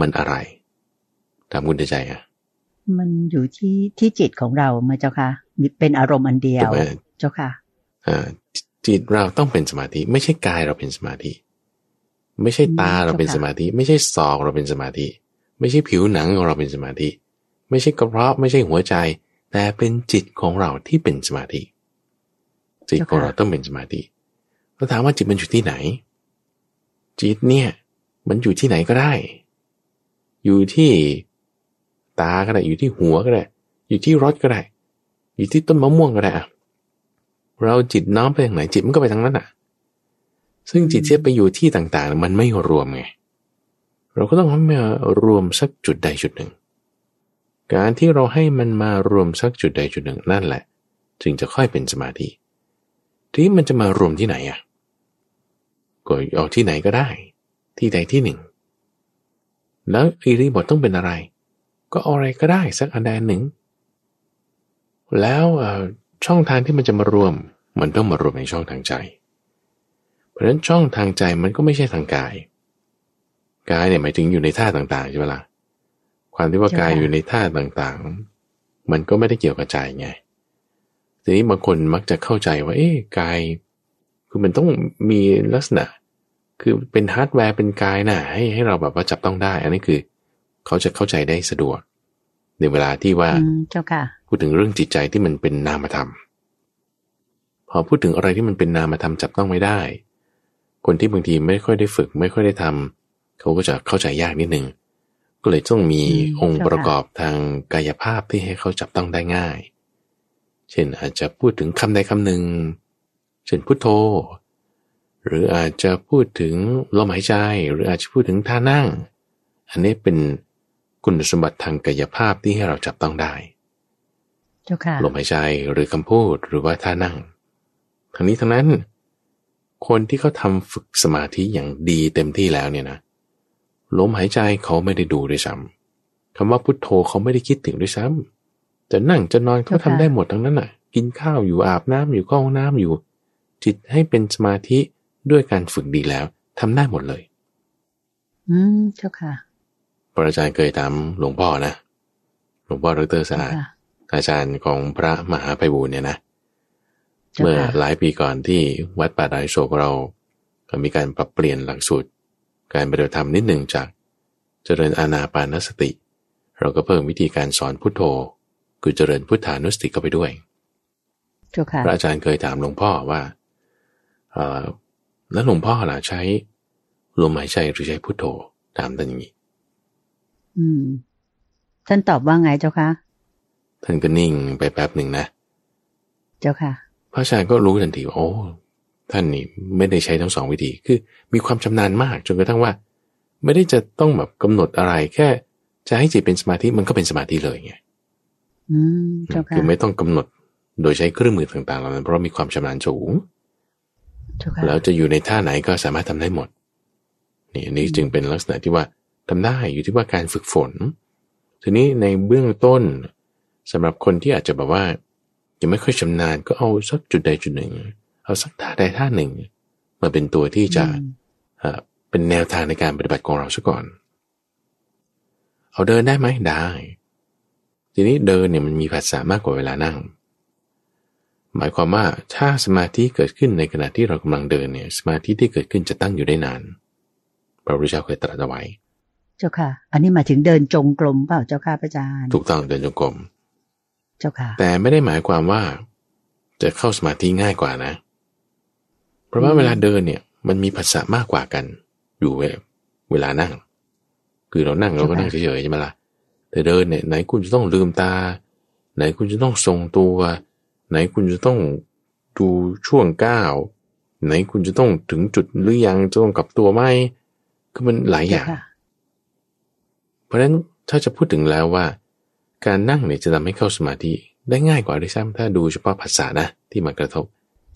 มันอะไรถามคุณเดินใจอะมันอยู่ที่ที่จิตของเราเมื่อเจ้าค่ะมีเป็นอารมณ์อันเดียวถูกไหมเจ้าค่ะเอ่อจิตเราต้องเป็นสมาธิ ไม่ใช่กายเราเป็นสมาธิ ไม่ใช่ตาเราเป็นสมาธิ ไม่ใช่ศอกเราเป็นสมาธิ ไม่ใช่ผิวหนังของเราเป็นสมาธิ ไม่ใช่กระเพาะไม่ใช่หัวใจ แต่เป็นจิตของเราที่เป็นสมาธิ จิตของเราต้องเป็นสมาธิเราถามว่าจิตมันอยู่ที่ไหน จิตเนี่ย มันอยู่ที่ไหนก็ได้ อยู่ที่ตาก็ได้อยู่ที่หัวก็ได้ อยู่ที่รถก็ได้ อยู่ที่ต้นมะม่วงก็ได้อะเราจิตน้อมไปทางไหนจิตมันก็ไปทางนั้นอะ ซึ่งจิตที่ไปอยู่ที่ต่างๆ มันไม่รวมไง เราก็ต้องให้มารวมสักจุดใดจุดหนึ่ง การที่เราให้มันมารวมสักจุดใดจุดหนึ่งนั่นแหละ จึงจะค่อยเป็นสมาธิ ทีนี้มันจะมารวมที่ไหนอะก็เอาที่ไหนก็ได้ ที่ใดที่หนึ่ง แล้วอิริบทต้องเป็นอะไร ก็อะไรก็ได้สักอันใดหนึ่ง แล้วอ่อช่องทางที่มันจะมารวม มันต้องมารวมในช่องทางใจ เพราะฉะนั้นช่องทางใจมันก็ไม่ใช่ทางกาย กายเนี่ยหมายถึงอยู่ในท่าต่างๆใช่ไหมล่ะความที่ว่าใช่กายอยู่ในท่าต่างๆ มันก็ไม่ได้เกี่ยวกับใจไงทีนี้บางคนมักจะเข้าใจว่า เอ๊ะกาย คือมันต้องมีลักษณะ คือเป็นฮาร์ดแวร์เป็นกายนะให้ให้เราแบบว่าจับต้องได้ อันนี้คือ เขาจะเข้าใจได้สะดวก ในเวลาที่ว่าอืมเจ้าค่ะพูดถึงเรื่องจิตใจที่มันเป็นนามธรรม พอพูดถึงอะไรที่มันเป็นนามธรรมจับต้องไม่ได้ คนที่บางทีไม่ค่อยได้ฝึก ไม่ค่อยได้ทำเขาก็จะเข้าใจยากนิดนึงก็เลยต้องมีอืมองค์เจ้าค่ะประกอบทางกายภาพที่ให้เขาจับต้องได้ง่าย เช่นอาจจะพูดถึงคำใดคำหนึ่ง เช่นพุทโธ หรืออาจจะพูดถึงลมหายใจ หรืออาจจะพูดถึงท่านั่ง อันนี้เป็นคุณสมบัติทางกายภาพที่ให้เราจับต้องได้เจ้าค่ะลมหายใจหรือคำพูดหรือว่าท่านั่ง ทั้งนี้ทั้งนั้น คนที่เขาทำฝึกสมาธิอย่างดีเต็มที่แล้วเนี่ยนะลมหายใจเขาไม่ได้ดูด้วยซ้ำคำว่าพุทโธเขาไม่ได้คิดถึงด้วยซ้ำจะนั่งจะนอนเขาทำได้หมดทั้งนั้นน่ะ กินข้าวอยู่อาบน้ำอยู่เข้าห้องน้ำอยู่ จิตให้เป็นสมาธิด้วยการฝึกดีแล้วทำได้หมดเลย อืมเจ้าค่ะพระอาจารย์เคยถามหลวงพ่อนะ หลวงพ่อดรสะเจ้าอาดค่ะอาจารย์ของพระมหาไพบูลย์เนี่ยนะ เจ้าเมื่อค่ะหลายปีก่อนที่วัดป่าดอยโศกเราก็มีการปรับเปลี่ยนหลักสูตร การปฏิบัติธรรมนิดหนึ่งจาก เจริญอานาปานสติ เราก็เพิ่มวิธีการสอนพุทโธ คือเจริญพุทธานุสติเข้าไปด้วยเจ้าค่ะพระอาจารย์เคยถามหลวงพ่อว่าเอ่อแล้วหลวงพ่อล่ะใช้ลมหายใจหรือใช้พุทโธถามท่านอย่างนี้อืม ท่านตอบว่าไงเจ้าค่ะท่านก็นิ่งไปแป๊บหนึ่งนะ เจ้าค่ะ พระอาจารย์ก็รู้ทันทีว่าโอ้ท่านนี่ไม่ได้ใช้ทั้งสองวิธี คือมีความชำนาญมากจนกระทั่งว่า ไม่ได้จะต้องแบบกำหนดอะไรแค่ จะให้จิตเป็นสมาธิมันก็เป็นสมาธิเลยไงอืมเจ้าค่ะคือไม่ต้องกำหนดโดยใช้เครื่องมือต่างๆเหล่านั้นเพราะมีความชำนาญสูงเจ้าค่ะแล้วจะอยู่ในท่าไหนก็สามารถทำได้หมดนี่อันนี้จึงเป็นลักษณะที่ว่าทำได้อยู่ที่ว่าการฝึกฝน ทีนี้ในเบื้องต้นสำหรับคนที่อาจจะแบบว่า ยังไม่ค่อยชำนาญก็เอาสักจุดใดจุดหนึ่ง เอาสักท่าใดท่าหนึ่ง มาเป็นตัวที่จะอืมเอ่อเป็นแนวทางในการปฏิบัติของเราซะก่อน เอาเดินได้ไหมได้ ทีนี้เดินเนี่ยมันมีภาษามากกว่าเวลานั่ง หมายความว่าถ้าสมาธิเกิดขึ้นในขณะที่เรากำลังเดินเนี่ย สมาธิที่เกิดขึ้นจะตั้งอยู่ได้นานพระพุทธเจ้าเคยตรัสเอาไว้ เจ้าค่ะ อันนี้หมายถึงเดินจงกรมเปล่าเจ้าค่ะพระอาจารย์ ถูกต้องเดินจงกรม เจ้าค่ะ แต่ไม่ได้หมายความว่า จะเข้าสมาธิง่ายกว่านะ เพราะว่าอืมเวลาเดินเนี่ย มันมีภาษามากกว่ากัน อยู่เวเวลานั่ง คือเรานั่งเราก็นั่งเฉยๆใช่ไหมล่ะ แต่เดินเนี่ยไหนคุณจะต้องลืมตา ไหนคุณจะต้องทรงตัว ไหนคุณจะต้องดูช่วงก้าวไหนคุณจะต้องถึงจุดหรือยังจะต้องกลับตัวไหมคือมันหลายอเจ้าย่างค่ะเพราะฉะนั้นถ้าจะพูดถึงแล้วว่า การนั่งเนี่ยจะทำให้เข้าสมาธิได้ง่ายกว่าด้วยซ้ำถ้าดูเฉพาะภาษานะที่มากระทบ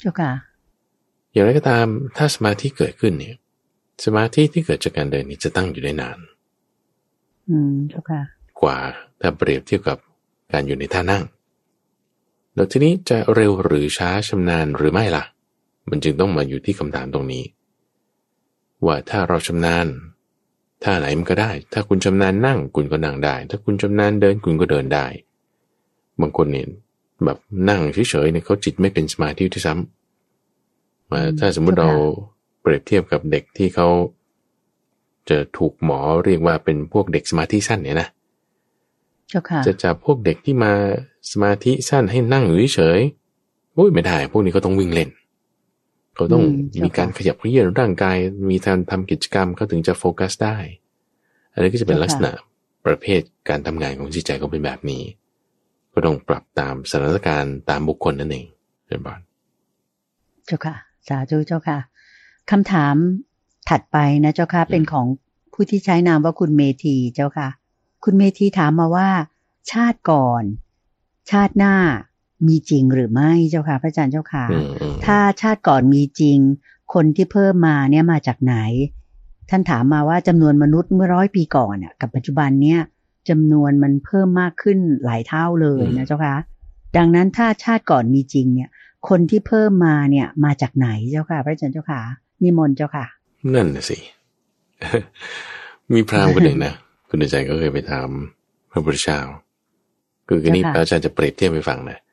เจ้าค่ะอย่างไรก็ตามถ้าสมาธิเกิดขึ้นเนี่ย สมาธิที่เกิดจากการเดินนี้จะตั้งอยู่ได้นาน อืมเจ้าค่ะกว่าถ้าเปรียบเทียบกับการอยู่ในท่านั่ง แล้วทีนี้จะเร็วหรือช้าชำนาญหรือไม่ล่ะ มันจึงต้องมาอยู่ที่คำถามตรงนี้ ว่าถ้าเราชำนาญ ท่าไหนมันก็ได้ ถ้าคุณชำนาญนั่งคุณก็นั่งได้ ถ้าคุณชำนาญเดินคุณก็เดินได้ บางคนเนี่ยแบบนั่งเฉยๆเนี่ยเขาจิตไม่เป็นสมาธิที่ซ้ำมาถ้าสมมุติเราเปรียบเทียบกับเด็กที่เขาจะถูกหมอเรียกว่าเป็นพวกเด็กสมาธิสั้นเนี่ยนะเจ้าค่ะจะจับพวกเด็กที่มาสมาธิสั้นให้นั่งอยู่เฉยๆโอ้ยไม่ได้ พวกนี้เขาต้องวิ่งเล่น เขาต้องอืมเจ้าค่ะมีการขยับเขยื้อนร่างกาย มีการทำกิจกรรมเขาถึงจะโฟกัสได้ อันนี้ก็จะเป็นลักษณะประเภทการทำงานของจิตใจก็เป็นแบบนี้ ก็ต้องปรับตามสถานการณ์ตามบุคคลนั่นเองเช่นบานเจ้าค่ะ สาธุเจ้าค่ะคำถามถัดไปนะเจ้าค่ะเป็นของผู้ที่ใช้นามว่าคุณเมธีเจ้าค่ะ คุณเมธีถามมาว่า ชาติก่อน ชาติหน้า มีจริงหรือไม่เจ้าค่ะ พระอาจารย์เจ้าค่ะอืมอืมถ้าชาติก่อนมีจริง คนที่เพิ่มมาเนี่ยมาจากไหน ท่านถามมาว่าจำนวนมนุษย์เมื่อร้อยปีก่อนน่ะกับปัจจุบันเนี่ยจำนวนมันเพิ่มมากขึ้นหลายเท่าเลยนะเจ้าค่ะดังนั้นถ้าชาติก่อนมีจริงเนี่ย คนที่เพิ่มมาเนี่ยมาจากไหนเจ้าค่ะ พระอาจารย์เจ้าค่ะ นิมนต์เจ้าค่ะ นั่นน่ะสิ มีพราหมณ์คนหนึ่งนะคุณใจก็เคยไปถามพระพุทธเจ้าคืออันนี้พเจ้าค่ะระอาจารย์จะเปรียบเทียบไปฟังนะเอ่อเจ้าค่ะ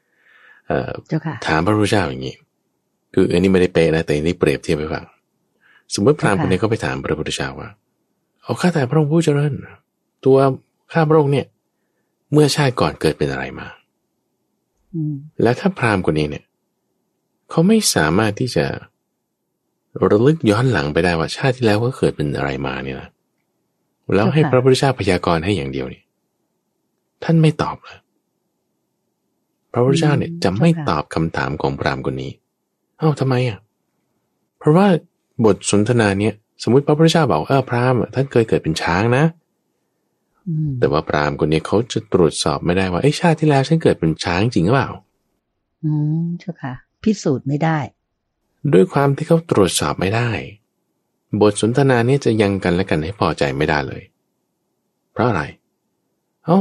ถามพระพุทธเจ้าอย่างนี้คืออันนี้ไม่ได้เป๊ะนะแต่อันนี้เปรียบเทียบไปฟังสมมติพราหมณ์คนนี้เขาไปถามพระพุทธเจ้าว่าเอาข้าแต่พระองค์ผู้เจริญ ตัวข้าพระองค์เนี่ย เมื่อชาติก่อนเกิดเป็นอะไรมาอืมแล้วถ้าพราหมณ์คนนี้เนี่ย เขาไม่สามารถที่จะระลึกย้อนหลังไปได้ว่าชาติที่แล้วเขาเกิดเป็นอะไรมาเนี่ยนะแล้วให้พระพุทธเจ้าพยากรณ์ให้อย่างเดียวเนี่ยท่านไม่ตอบเลย พระพุทธเจ้าเนี่ยจะไม่ตอบคำถามของพราหมณ์คนนี้ เอ้าทำไมอะ เพราะว่าบทสนทนาเนี่ยสมมติพระพุทธเจ้าบอกเออพราหมณ์อะท่านเคยเกิดเป็นช้างนะอืมแต่ว่าพราหมณ์คนนี้เขาจะตรวจสอบไม่ได้ว่าไอ้ยชาติที่แล้วฉันเกิดเป็นช้างจริงหรือเปล่า อืมเจ้าค่ะ พิสูจน์ไม่ได้ ด้วยความที่เขาตรวจสอบไม่ได้ บทสนทนานี้จะยังกันและกันให้พอใจไม่ได้เลย เพราะอะไร เอ้า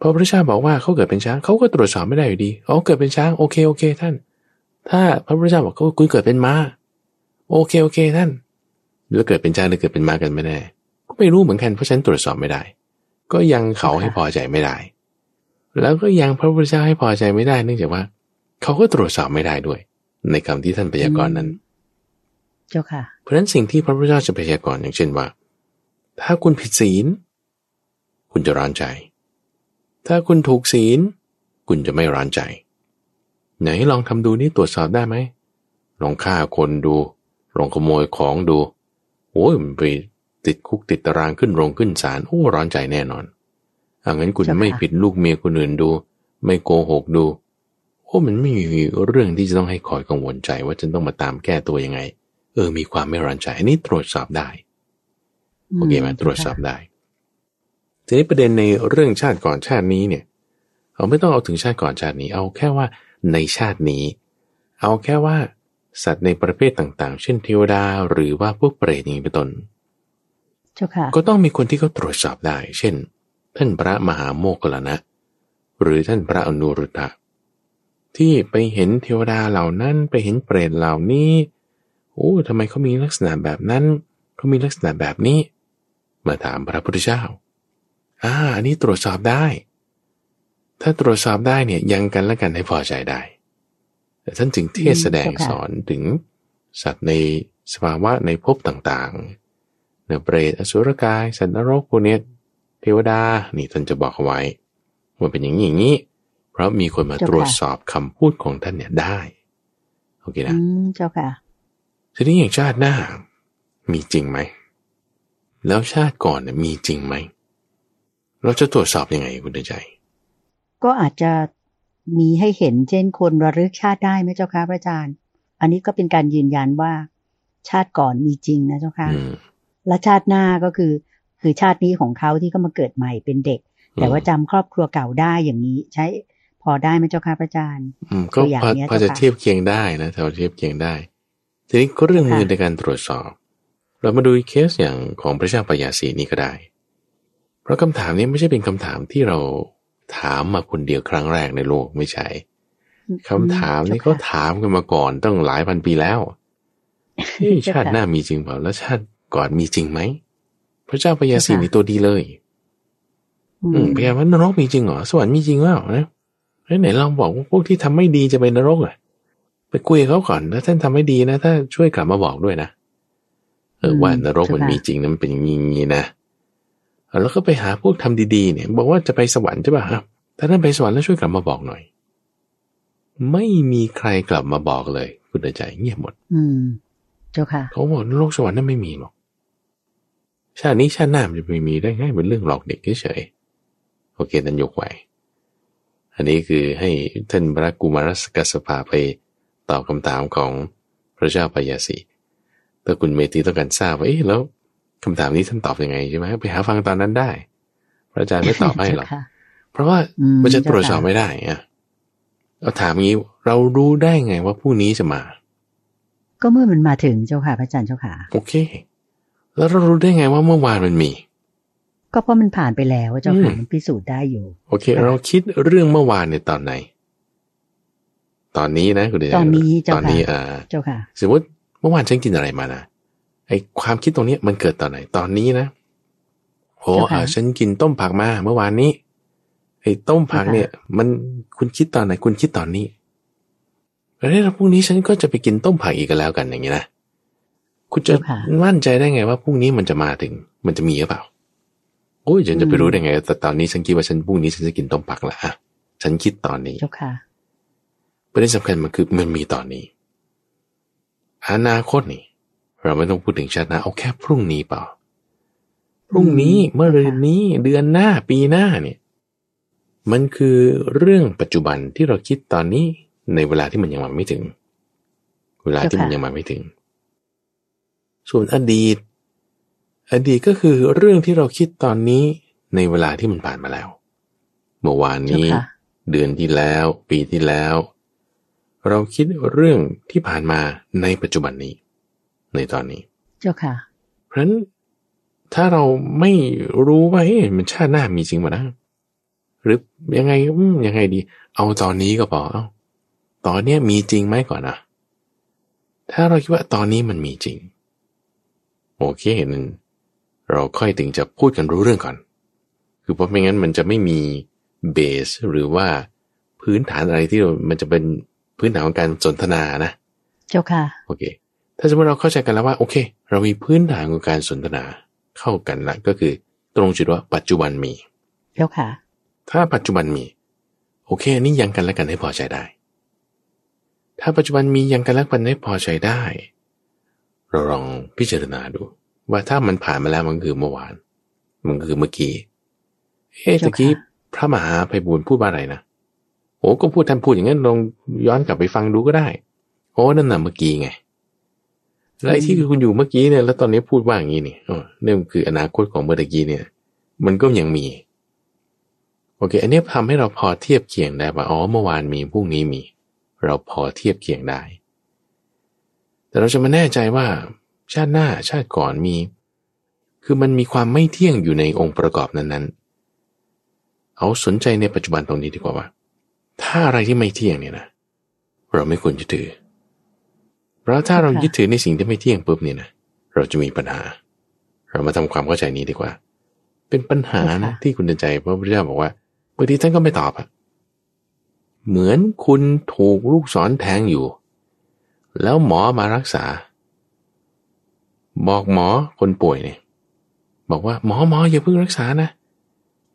พระพุทธเจ้าบอกว่าเขาเกิดเป็นช้างเขาก็ตรวจสอบไม่ได้อยู่ดีอ๋อเกิดเป็นช้างโอเคโอเค ท่าน ถ้าพระพุทธเจ้าบอกเขาคุณเกิดเป็นม้า โอเคโอเค ท่านหรือเกิดเป็นช้างหรือเกิดเป็นม้ากันไม่แน่ก็ไม่รู้เหมือนกันเพราะฉันตรวจสอบไม่ได้ ก็ยังเขาให้พอใจไม่ได้ แล้วก็ยังพระพุทธเจ้าให้พอใจไม่ได้ เนื่องจากว่า เขาก็ตรวจสอบไม่ได้ด้วย ในคำที่ท่านพยากรณ์นั้น เจ้าค่ะ เพราะฉะนั้นสิ่งที่พระพุทธเจ้าจะพยากรณ์อย่างเช่นว่า ถ้าคุณผิดศีล คุณจะร้อนใจ ถ้าคุณถูกศีล คุณจะไม่ร้อนใจ ไหนลองทำดูนี่ตรวจสอบได้ไหม ลองฆ่าคนดู ลองขโมยของดู โอ้ยมันไปติดคุกติดตารางขึ้นโรงขึ้นศาล โอ้ร้อนใจแน่นอนอางั้นคุณเจ้าค่ะไม่ผิดลูกเมียคนอื่นดู ไม่โกหกดู โอ้มันไม่มีเรื่องที่จะต้องให้คอยกังวลใจว่าจะต้องมาตามแก้ตัวยังไง เออ มีความไม่ร้อนใจอันนี้ตรวจสอบได้ โอเคไหมตรวจสอบได้ ทีนี้ประเด็นในเรื่องชาติก่อนชาตินี้เนี่ยเอาไม่ต้องเอาถึงชาติก่อนชาตินี้ เอาแค่ว่าในชาตินี้ เอาแค่ว่า สัตว์ในประเภทต่างๆ เช่นเทวดาหรือว่าพวกเปรตอย่างนี้เป็นต้นเจ้าค่ะก็ต้องมีคนที่เขาตรวจสอบได้ เช่น ท่านพระมหาโมคคลลานะ หรือท่านพระอนุรุตตะที่ไปเห็นเทวดาเหล่านั้นไปเห็นเปรตเหล่านี้โอ้ทำไมเขามีลักษณะแบบนั้นเขามีลักษณะแบบนี้ มาถามพระพุทธเจ้า อ่าอันนี้ตรวจสอบได้ ถ้าตรวจสอบได้เนี่ยยังกันและกันให้พอใจได้แต่ท่านจึงเทศแสดงอืมเจ้าค่ะสอนถึงสัตว์ในสภาวะในภพต่างๆเนี่ยเปรตอสุรกาย สัตว์นรกพวกเนี้ยเทวดา นี่ท่านจะบอกเอาไว้ว่าเป็นอย่างนี้อย่างนี้ เพราะมีคนมาตรวจสอบคำพูดของท่านเนี่ยได้ โอเคอืนะมเจ้าค่ะ ทีนี้อย่างชาติหน้า มีจริงไหม แล้วชาติก่อนเนี่ยมีจริงไหม เราจะตรวจสอบยังไงคุณเดือนใจ ก็อาจจะมีให้เห็นเช่นคนระลึกชาติได้ไหมเจ้าค่ะพระอาจารย์ อันนี้ก็เป็นการยืนยันว่าชาติก่อนมีจริงนะเจ้าค่ะอืมและชาติหน้าก็คือ คือชาตินี้ของเขาที่เขามาเกิดใหม่เป็นเด็ก แต่ว่าจำครอบครัวเก่าได้อย่างนี้ ใช้พอได้ไหมเจ้าค่ะพระอาจารย์อืมก็ตัวอย่างพอเนี้ยพอจะเจ้าค่ะเทียบเคียงได้นะแต่ว่าเทียบเคียงได้ ทีนี้ก็เรื่องมือค่ะในการตรวจสอบ เรามาดูเคสอย่างของพระเจ้าปยาสีนี้ก็ได้เพ ราะคำถามนี้ไม่ใช่เป็นคำถามที่เราถามมาคนเดียวครั้งแรกในโลกไม่ใช่คำถามนี้เขาถามกันมาก่อนตั้งหลายพันปีแล้วเฮ้ยชาติหน้ามีจริงเปล่าแล้วชาติก่อนมีจริงไหมพระเจ้าปยาสีนี่ตัวดีเลย อือืมมพยายามว่านรกมีจริงเหรอสวรรค์มีจริงเปล่านะเฮ้ยไหนลองบอกว่าพวกที่ทำไม่ดีจะไปนรกอะ ไปคุยกับเขาก่อนถ้าท่านทำไม่ดีนะถ้าช่วยกลับมาบอกด้วยนะเออว่านรกมันมีจริงนะมันเป็นอย่างนี้นะ แล้วก็ไปหาพวกทำดีๆเนี่ย บอกว่าจะไปสวรรค์ใช่ป่ะครับถ้าท่านไปสวรรค์แล้วช่วยกลับมาบอกหน่อย ไม่มีใครกลับมาบอกเลย คุณเดินใจเงียบหมด อืม เจ้าค่ะเขาบอกนรกสวรรค์นั่นไม่มีหรอกชาตินี้ชาติหน้ามันจะไม่มีได้ไงเป็นเรื่องหลอกเด็กเฉยๆโอเคนันยกไว้อันนี้คือให้ท่านพระกุมารสกัสภาไปตอบคำถามของพระเจ้าปยาสีถ้าคุณเมธีต้องการทราบว่าเอ๊ะแล้ว คำถามนี้ท่านตอบยังไงใช่ไหมไปหาฟังตอนนั้นได้ พระอาจารย์ไม่ตอบให้หรอกเจ้าค่ะเพราะว่าอืมมันจะเจ้าตรวจสอบค่ะไม่ได้อะเราถามงี้เรารู้ได้ไงว่าผู้นี้จะมา ก็เมื่อมันมาถึงเจ้าค่ะพระอาจารย์เจ้าค่ะ โอเค แล้วเรารู้ได้ไงว่าเมื่อวานมันมี ก็เพราะมันผ่านไปแล้วเจ้าค่ะอืมมันพิสูจน์ได้อยู่ โอเคค่ะเราคิดเรื่องเมื่อวานในตอนไหน ตอนนี้นะคุณเดชตอนนี้เจ้าตอนค่ะนี้อ่าเจ้าค่ะ สมมติเมื่อวานฉันกินอะไรมานะ ไอความคิดตรงเนี้ยมันเกิดตอนไหนตอนนี้นะโอ้เจ้าค่ะอ่าฉันกินต้มผักมาเมื่อวานนี้ไอต้มผักเจ้าค่ะเนี่ย มันคุณคิดตอนไหน คุณคิดตอนนี้แล้วเนี่ยพรุ่งนี้ฉันก็จะไปกินต้มผักอีกก็แล้วกันอย่างเงี้ยนะคุณจะเจ้าค่ะมั่นใจได้ไงว่าพรุ่งนี้มันจะมาถึง มันจะมีหรือเปล่าโอ้ยฉันจะไปรู้ได้ไงแต่ตอนนี้ฉันคิดว่าฉันพรุ่งนี้ฉันจะกินต้มผักละอะฉันคิดตอนนี้เจ้าค่ะประเด็นสำคัญมันคือมันมีตอนนี้ อนาคตนี่ เราไม่ต้องพูดถึงชาติหน้าเอาแค่พรุ่งนี้เปล่า พรุ่งนี้อืมเมื่อรืนนี้เดือนหน้าปีหน้าเนี่ย มันคือเรื่องปัจจุบันที่เราคิดตอนนี้ในเวลาที่มันยังมาไม่ถึง เวลาที่มันยังมาไม่ถึง ส่วนอดีต อดีตก็คือเรื่องที่เราคิดตอนนี้ในเวลาที่มันผ่านมาแล้ว เมื่อวานเจ้านี้ค่ะเดือนที่แล้ว ปีที่แล้ว เราคิดเรื่องที่ผ่านมาในปัจจุบันนี้ ในตอนนี้ เจ้าค่ะ เพราะฉะนั้นถ้าเราไม่รู้ว่าเอ๊ะมันชาติหน้ามีจริงป่ะนะ หรือยังไงอืมยังไงดี เอาตอนนี้ก็พอเอาตอนเนี้ยมีจริงไหมก่อนนะถ้าเราคิดว่าตอนนี้มันมีจริง โอเคนั้นเราค่อยถึงจะพูดกันรู้เรื่องก่อน คือเพราะไม่งั้นมันจะไม่มีเบสหรือว่าพื้นฐานอะไรที่มันจะเป็นพื้นฐานของการสนทนานะ เจ้าค่ะ โอเค ถ้าสมมติเราเข้าใจกันแล้วว่าโอเค เรามีพื้นฐานของการสนทนาเข้ากันละก็คือตรงจุดว่าปัจจุบันมีเจ้าค่ะ ถ้าปัจจุบันมี โอเคอันนี้ยังกันและกันให้พอใจได้ ถ้าปัจจุบันมียังกันและกันให้พอใจได้ เราลองพิจารณาดู ว่าถ้ามันผ่านมาแล้วมันคือเมื่อวาน มันคือเมื่อกี้เอ๊ะเจ้าตะกี้ค่ะพระมหาไพบูลย์พูดว่าอะไรนะโอ้ก็พูดท่านพูดอย่างนั้นลองย้อนกลับไปฟังดูก็ได้โอ้นั่นน่ะเมื่อกี้ไง แล้วไอ้ที่คือคุณอยู่เมื่อกี้เนี่ยแล้วตอนนี้พูดว่าอย่างนี้นี่อ๋อนี่มันคืออนาคตของเมื่อตะกี้เนี่ย มันก็ยังมีโอเค อันนี้ทำให้เราพอเทียบเคียงได้ว่าอ๋อเมื่อวานมีพรุ่งนี้มี เราพอเทียบเคียงได้ แต่เราจะมาแน่ใจว่า ชาติหน้าชาติก่อนมี คือมันมีความไม่เที่ยงอยู่ในองค์ประกอบนั้นๆ เอาสนใจในปัจจุบันตรงนี้ดีกว่าว่า ถ้าอะไรที่ไม่เที่ยงเนี่ยนะ เราไม่ควรจะถือเพ ราะถ้าเราค่ะยึดถือในสิ่งที่ไม่เที่ยงปุ๊บเนี่ยนะเราจะมีปัญหา เรามาทำความเข้าใจนี้ดีกว่า เป็นปัญหานะที่คุณเดินใจพระพุทธเจ้าบอกว่าบางทีท่านก็ไม่ตอบอะเหมือนคุณถูกลูกศรแทงอยู่ แล้วหมอมารักษา บอกหมอคนป่วยเนี่ยบอกว่าหมอหมออย่าเพิ่งรักษานะ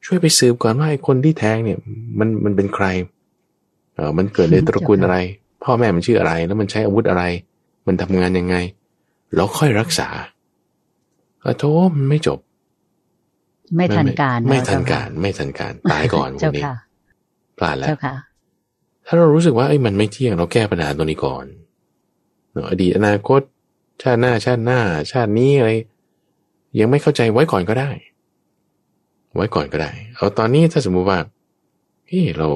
ช่วยไปสืบก่อนว่าไอ้คนที่แทงเนี่ย มันมันเป็นใครเออมันเกิดในตระกูลอะไร พ่อแม่มันชื่ออะไร แล้วมันใช้อาวุธอะไร มันทำงานยังไง แล้วค่อยรักษาอโทมันไม่จบ ไม่ทันการ ไม่ทันการ ไม่ทันการ ตายก่อนคนนี้พลาดแล้วถ้าเรารู้สึกว่าไอ้มันไม่เที่ยงเราแก้ปัญหาตัวนี้ก่อนอดีตอนาคต ชาติหน้าชาติหน้า ชาตินี้อะไรยังไม่เข้าใจไว้ก่อนก็ได้ ไว้ก่อนก็ได้ เอาตอนนี้ถ้าสมมุติว่าเฮ้เรา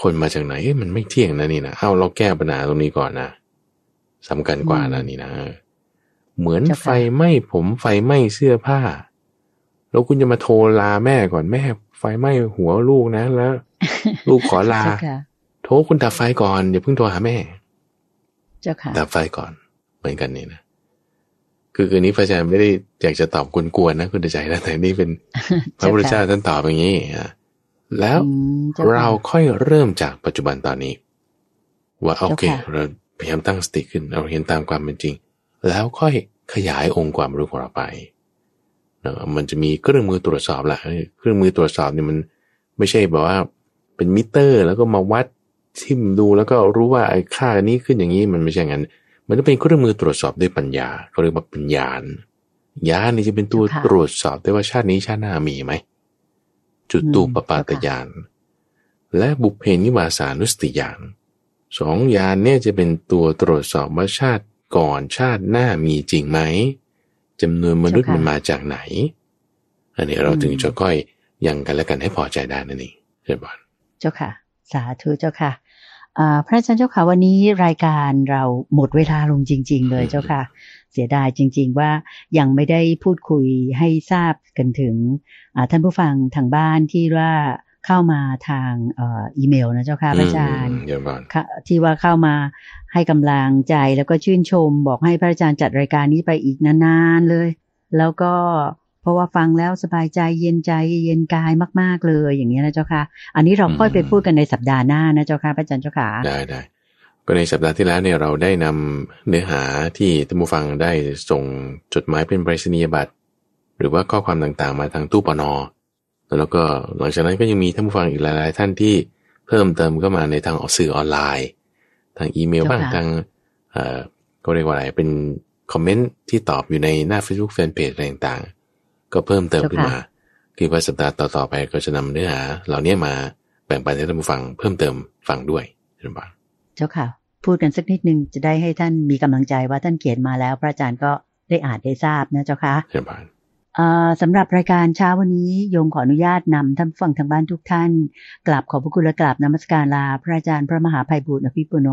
คนมาจากไหนมันไม่เที่ยงนะนี่นะเอาเราแก้ปัญหาตรงนี้ก่อนนะ สำคัญกว่านะนี่นะ เหมือนไฟไหม้ผมไฟไหม้เสื้อผ้า แล้วคุณจะมาโทรลาแม่ก่อนแม่ ไฟไหม้หัวลูกนะแล้ว ลูกขอลา โทรคุณดับไฟก่อนอย่าเพิ่งโทรหาแม่ เจ้าค่ะดับไฟก่อน เหมือนกันนี่นะคือคืนนี้พระอาจารย์ไม่ได้อยากจะตอบกวนๆนะ คุณใจนะแต่นี่เป็นพระพุทธเจ้าท่านตอบอย่างนี้อะแล้วเราค่อยเริ่มจากปัจจุบันตอนนี้ ว่าโอเค เรา พยายามตั้งสติขึ้นเราเห็นตามความเป็นจริง แล้วค่อยขยายองค์ความรู้ของเราไปมันจะมีเครื่องมือตรวจสอบแหละเครื่องมือตรวจสอบเนี่ยมันไม่ใช่แบบว่าเป็นมิเตอร์ แล้วก็มาวัดทิมดูแล้วก็รู้ว่าไอ้ค่านี้ขึ้นอย่างนี้มันไม่ใช่งั้น มันจะเป็นเครื่องมือตรวจสอบด้วยปัญญาเขาเรียกว่าปัญญาญาณนี่จะเป็นตัวตรวจสอบได้ว่าชาตินี้ชาติหน้ามีไหมจุดตูปปาตยานและบุพเพนิวาสานุสติยาน สองยานเนี่ยจะเป็นตัวตรวจสอบว่าชาติก่อนชาติหน้ามีจริงไหมจำนวนมนุษย์มันมาจากไหน อันนี้เราถึงจะค่อยยังกันและกันให้พอใจได้นั่นเองเช่นบอลเจ้าค่ะ สาธุเจ้าค่ะพระอาจารย์เจ้าค่ะวันนี้รายการเราหมดเวลาลงจริง ๆ เลยเจ้าค่ะ เสียดายจริง ๆ ว่ายังไม่ได้พูดคุยให้ทราบกันถึงท่านผู้ฟังทางบ้านที่ว่า เข้ามาทางอีเมลนะเจ้าค่ะพระอาจารย์ที่ว่าเข้ามาให้กำลังใจแล้วก็ชื่นชม บอกให้พระอาจารย์จัดรายการนี้ไปอีกนานๆเลย แล้วก็เพราะว่าฟังแล้วสบายใจเย็นใจเย็นกายมาก ๆเลยอย่างนี้นะเจ้าค่ะ อันนี้เราค่อยไปพูดกันในสัปดาห์หน้านะเจ้าค่ะพระอาจารย์เจ้าค่ะได้ได้ก็ในสัปดาห์ที่แล้วเนี่ยเราได้นำเนื้อหาที่ท่านผู้ฟังได้ส่งจดหมายเป็นไปรษณียบัตรหรือว่าข้อความต่างๆ มาทางตู้ปนอ แล้วก็หลังจากนั้นก็ยังมีท่านผู้ฟังอีกหลาย ๆ ท่านที่เพิ่มเติมเข้ามาในทางออกสื่อออนไลน์ ทางอีเมลบ้างทางเอ่อก็เรียกว่าอะไรเป็นคอมเมนต์ที่ตอบอยู่ในหน้า Facebook Fanpage อะไรต่างๆ ก็เพิ่มเติมขึ้นมาคือว่าสัปดาห์ต่อ ๆ ไปก็จะนำเนื้อหาเหล่านี้มาแบ่งปันให้ท่านผู้ฟังเพิ่มเติมฟังด้วยใช่ไหมเจ้าค่ะ พูดกันสักนิดนึงจะได้ให้ท่านมีกำลังใจว่าท่านเขียนมาแล้ว พระอาจารย์ก็ได้อ่านได้ทราบนะเจ้าค่ะใช่ไหม สำหรับรายการเช้าวันนี้โยมขออนุญาตนำท่านฟังทางบ้านทุกท่าน กราบขอบพระคุณและกราบนมัสการลา พระอาจารย์พระมหาภัยบุญอภิปุโน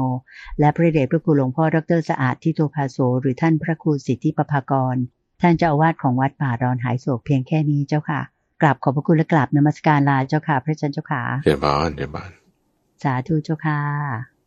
และพระเดชพระคุณหลวงพ่อดรสะอาดทิโตภาโสหรือท่านพระครูสิทธิปภากร ท่านเจ้าอาวาสของวัดป่าดอนหายโศกเพียงแค่นี้เจ้าค่ะ กราบขอบพระคุณและกราบนมัสการลาเจ้าค่ะ พระอาจารย์เจ้าค่ะเจ้าบ้านเจ้าบ้านสาธุเจ้าค่ะ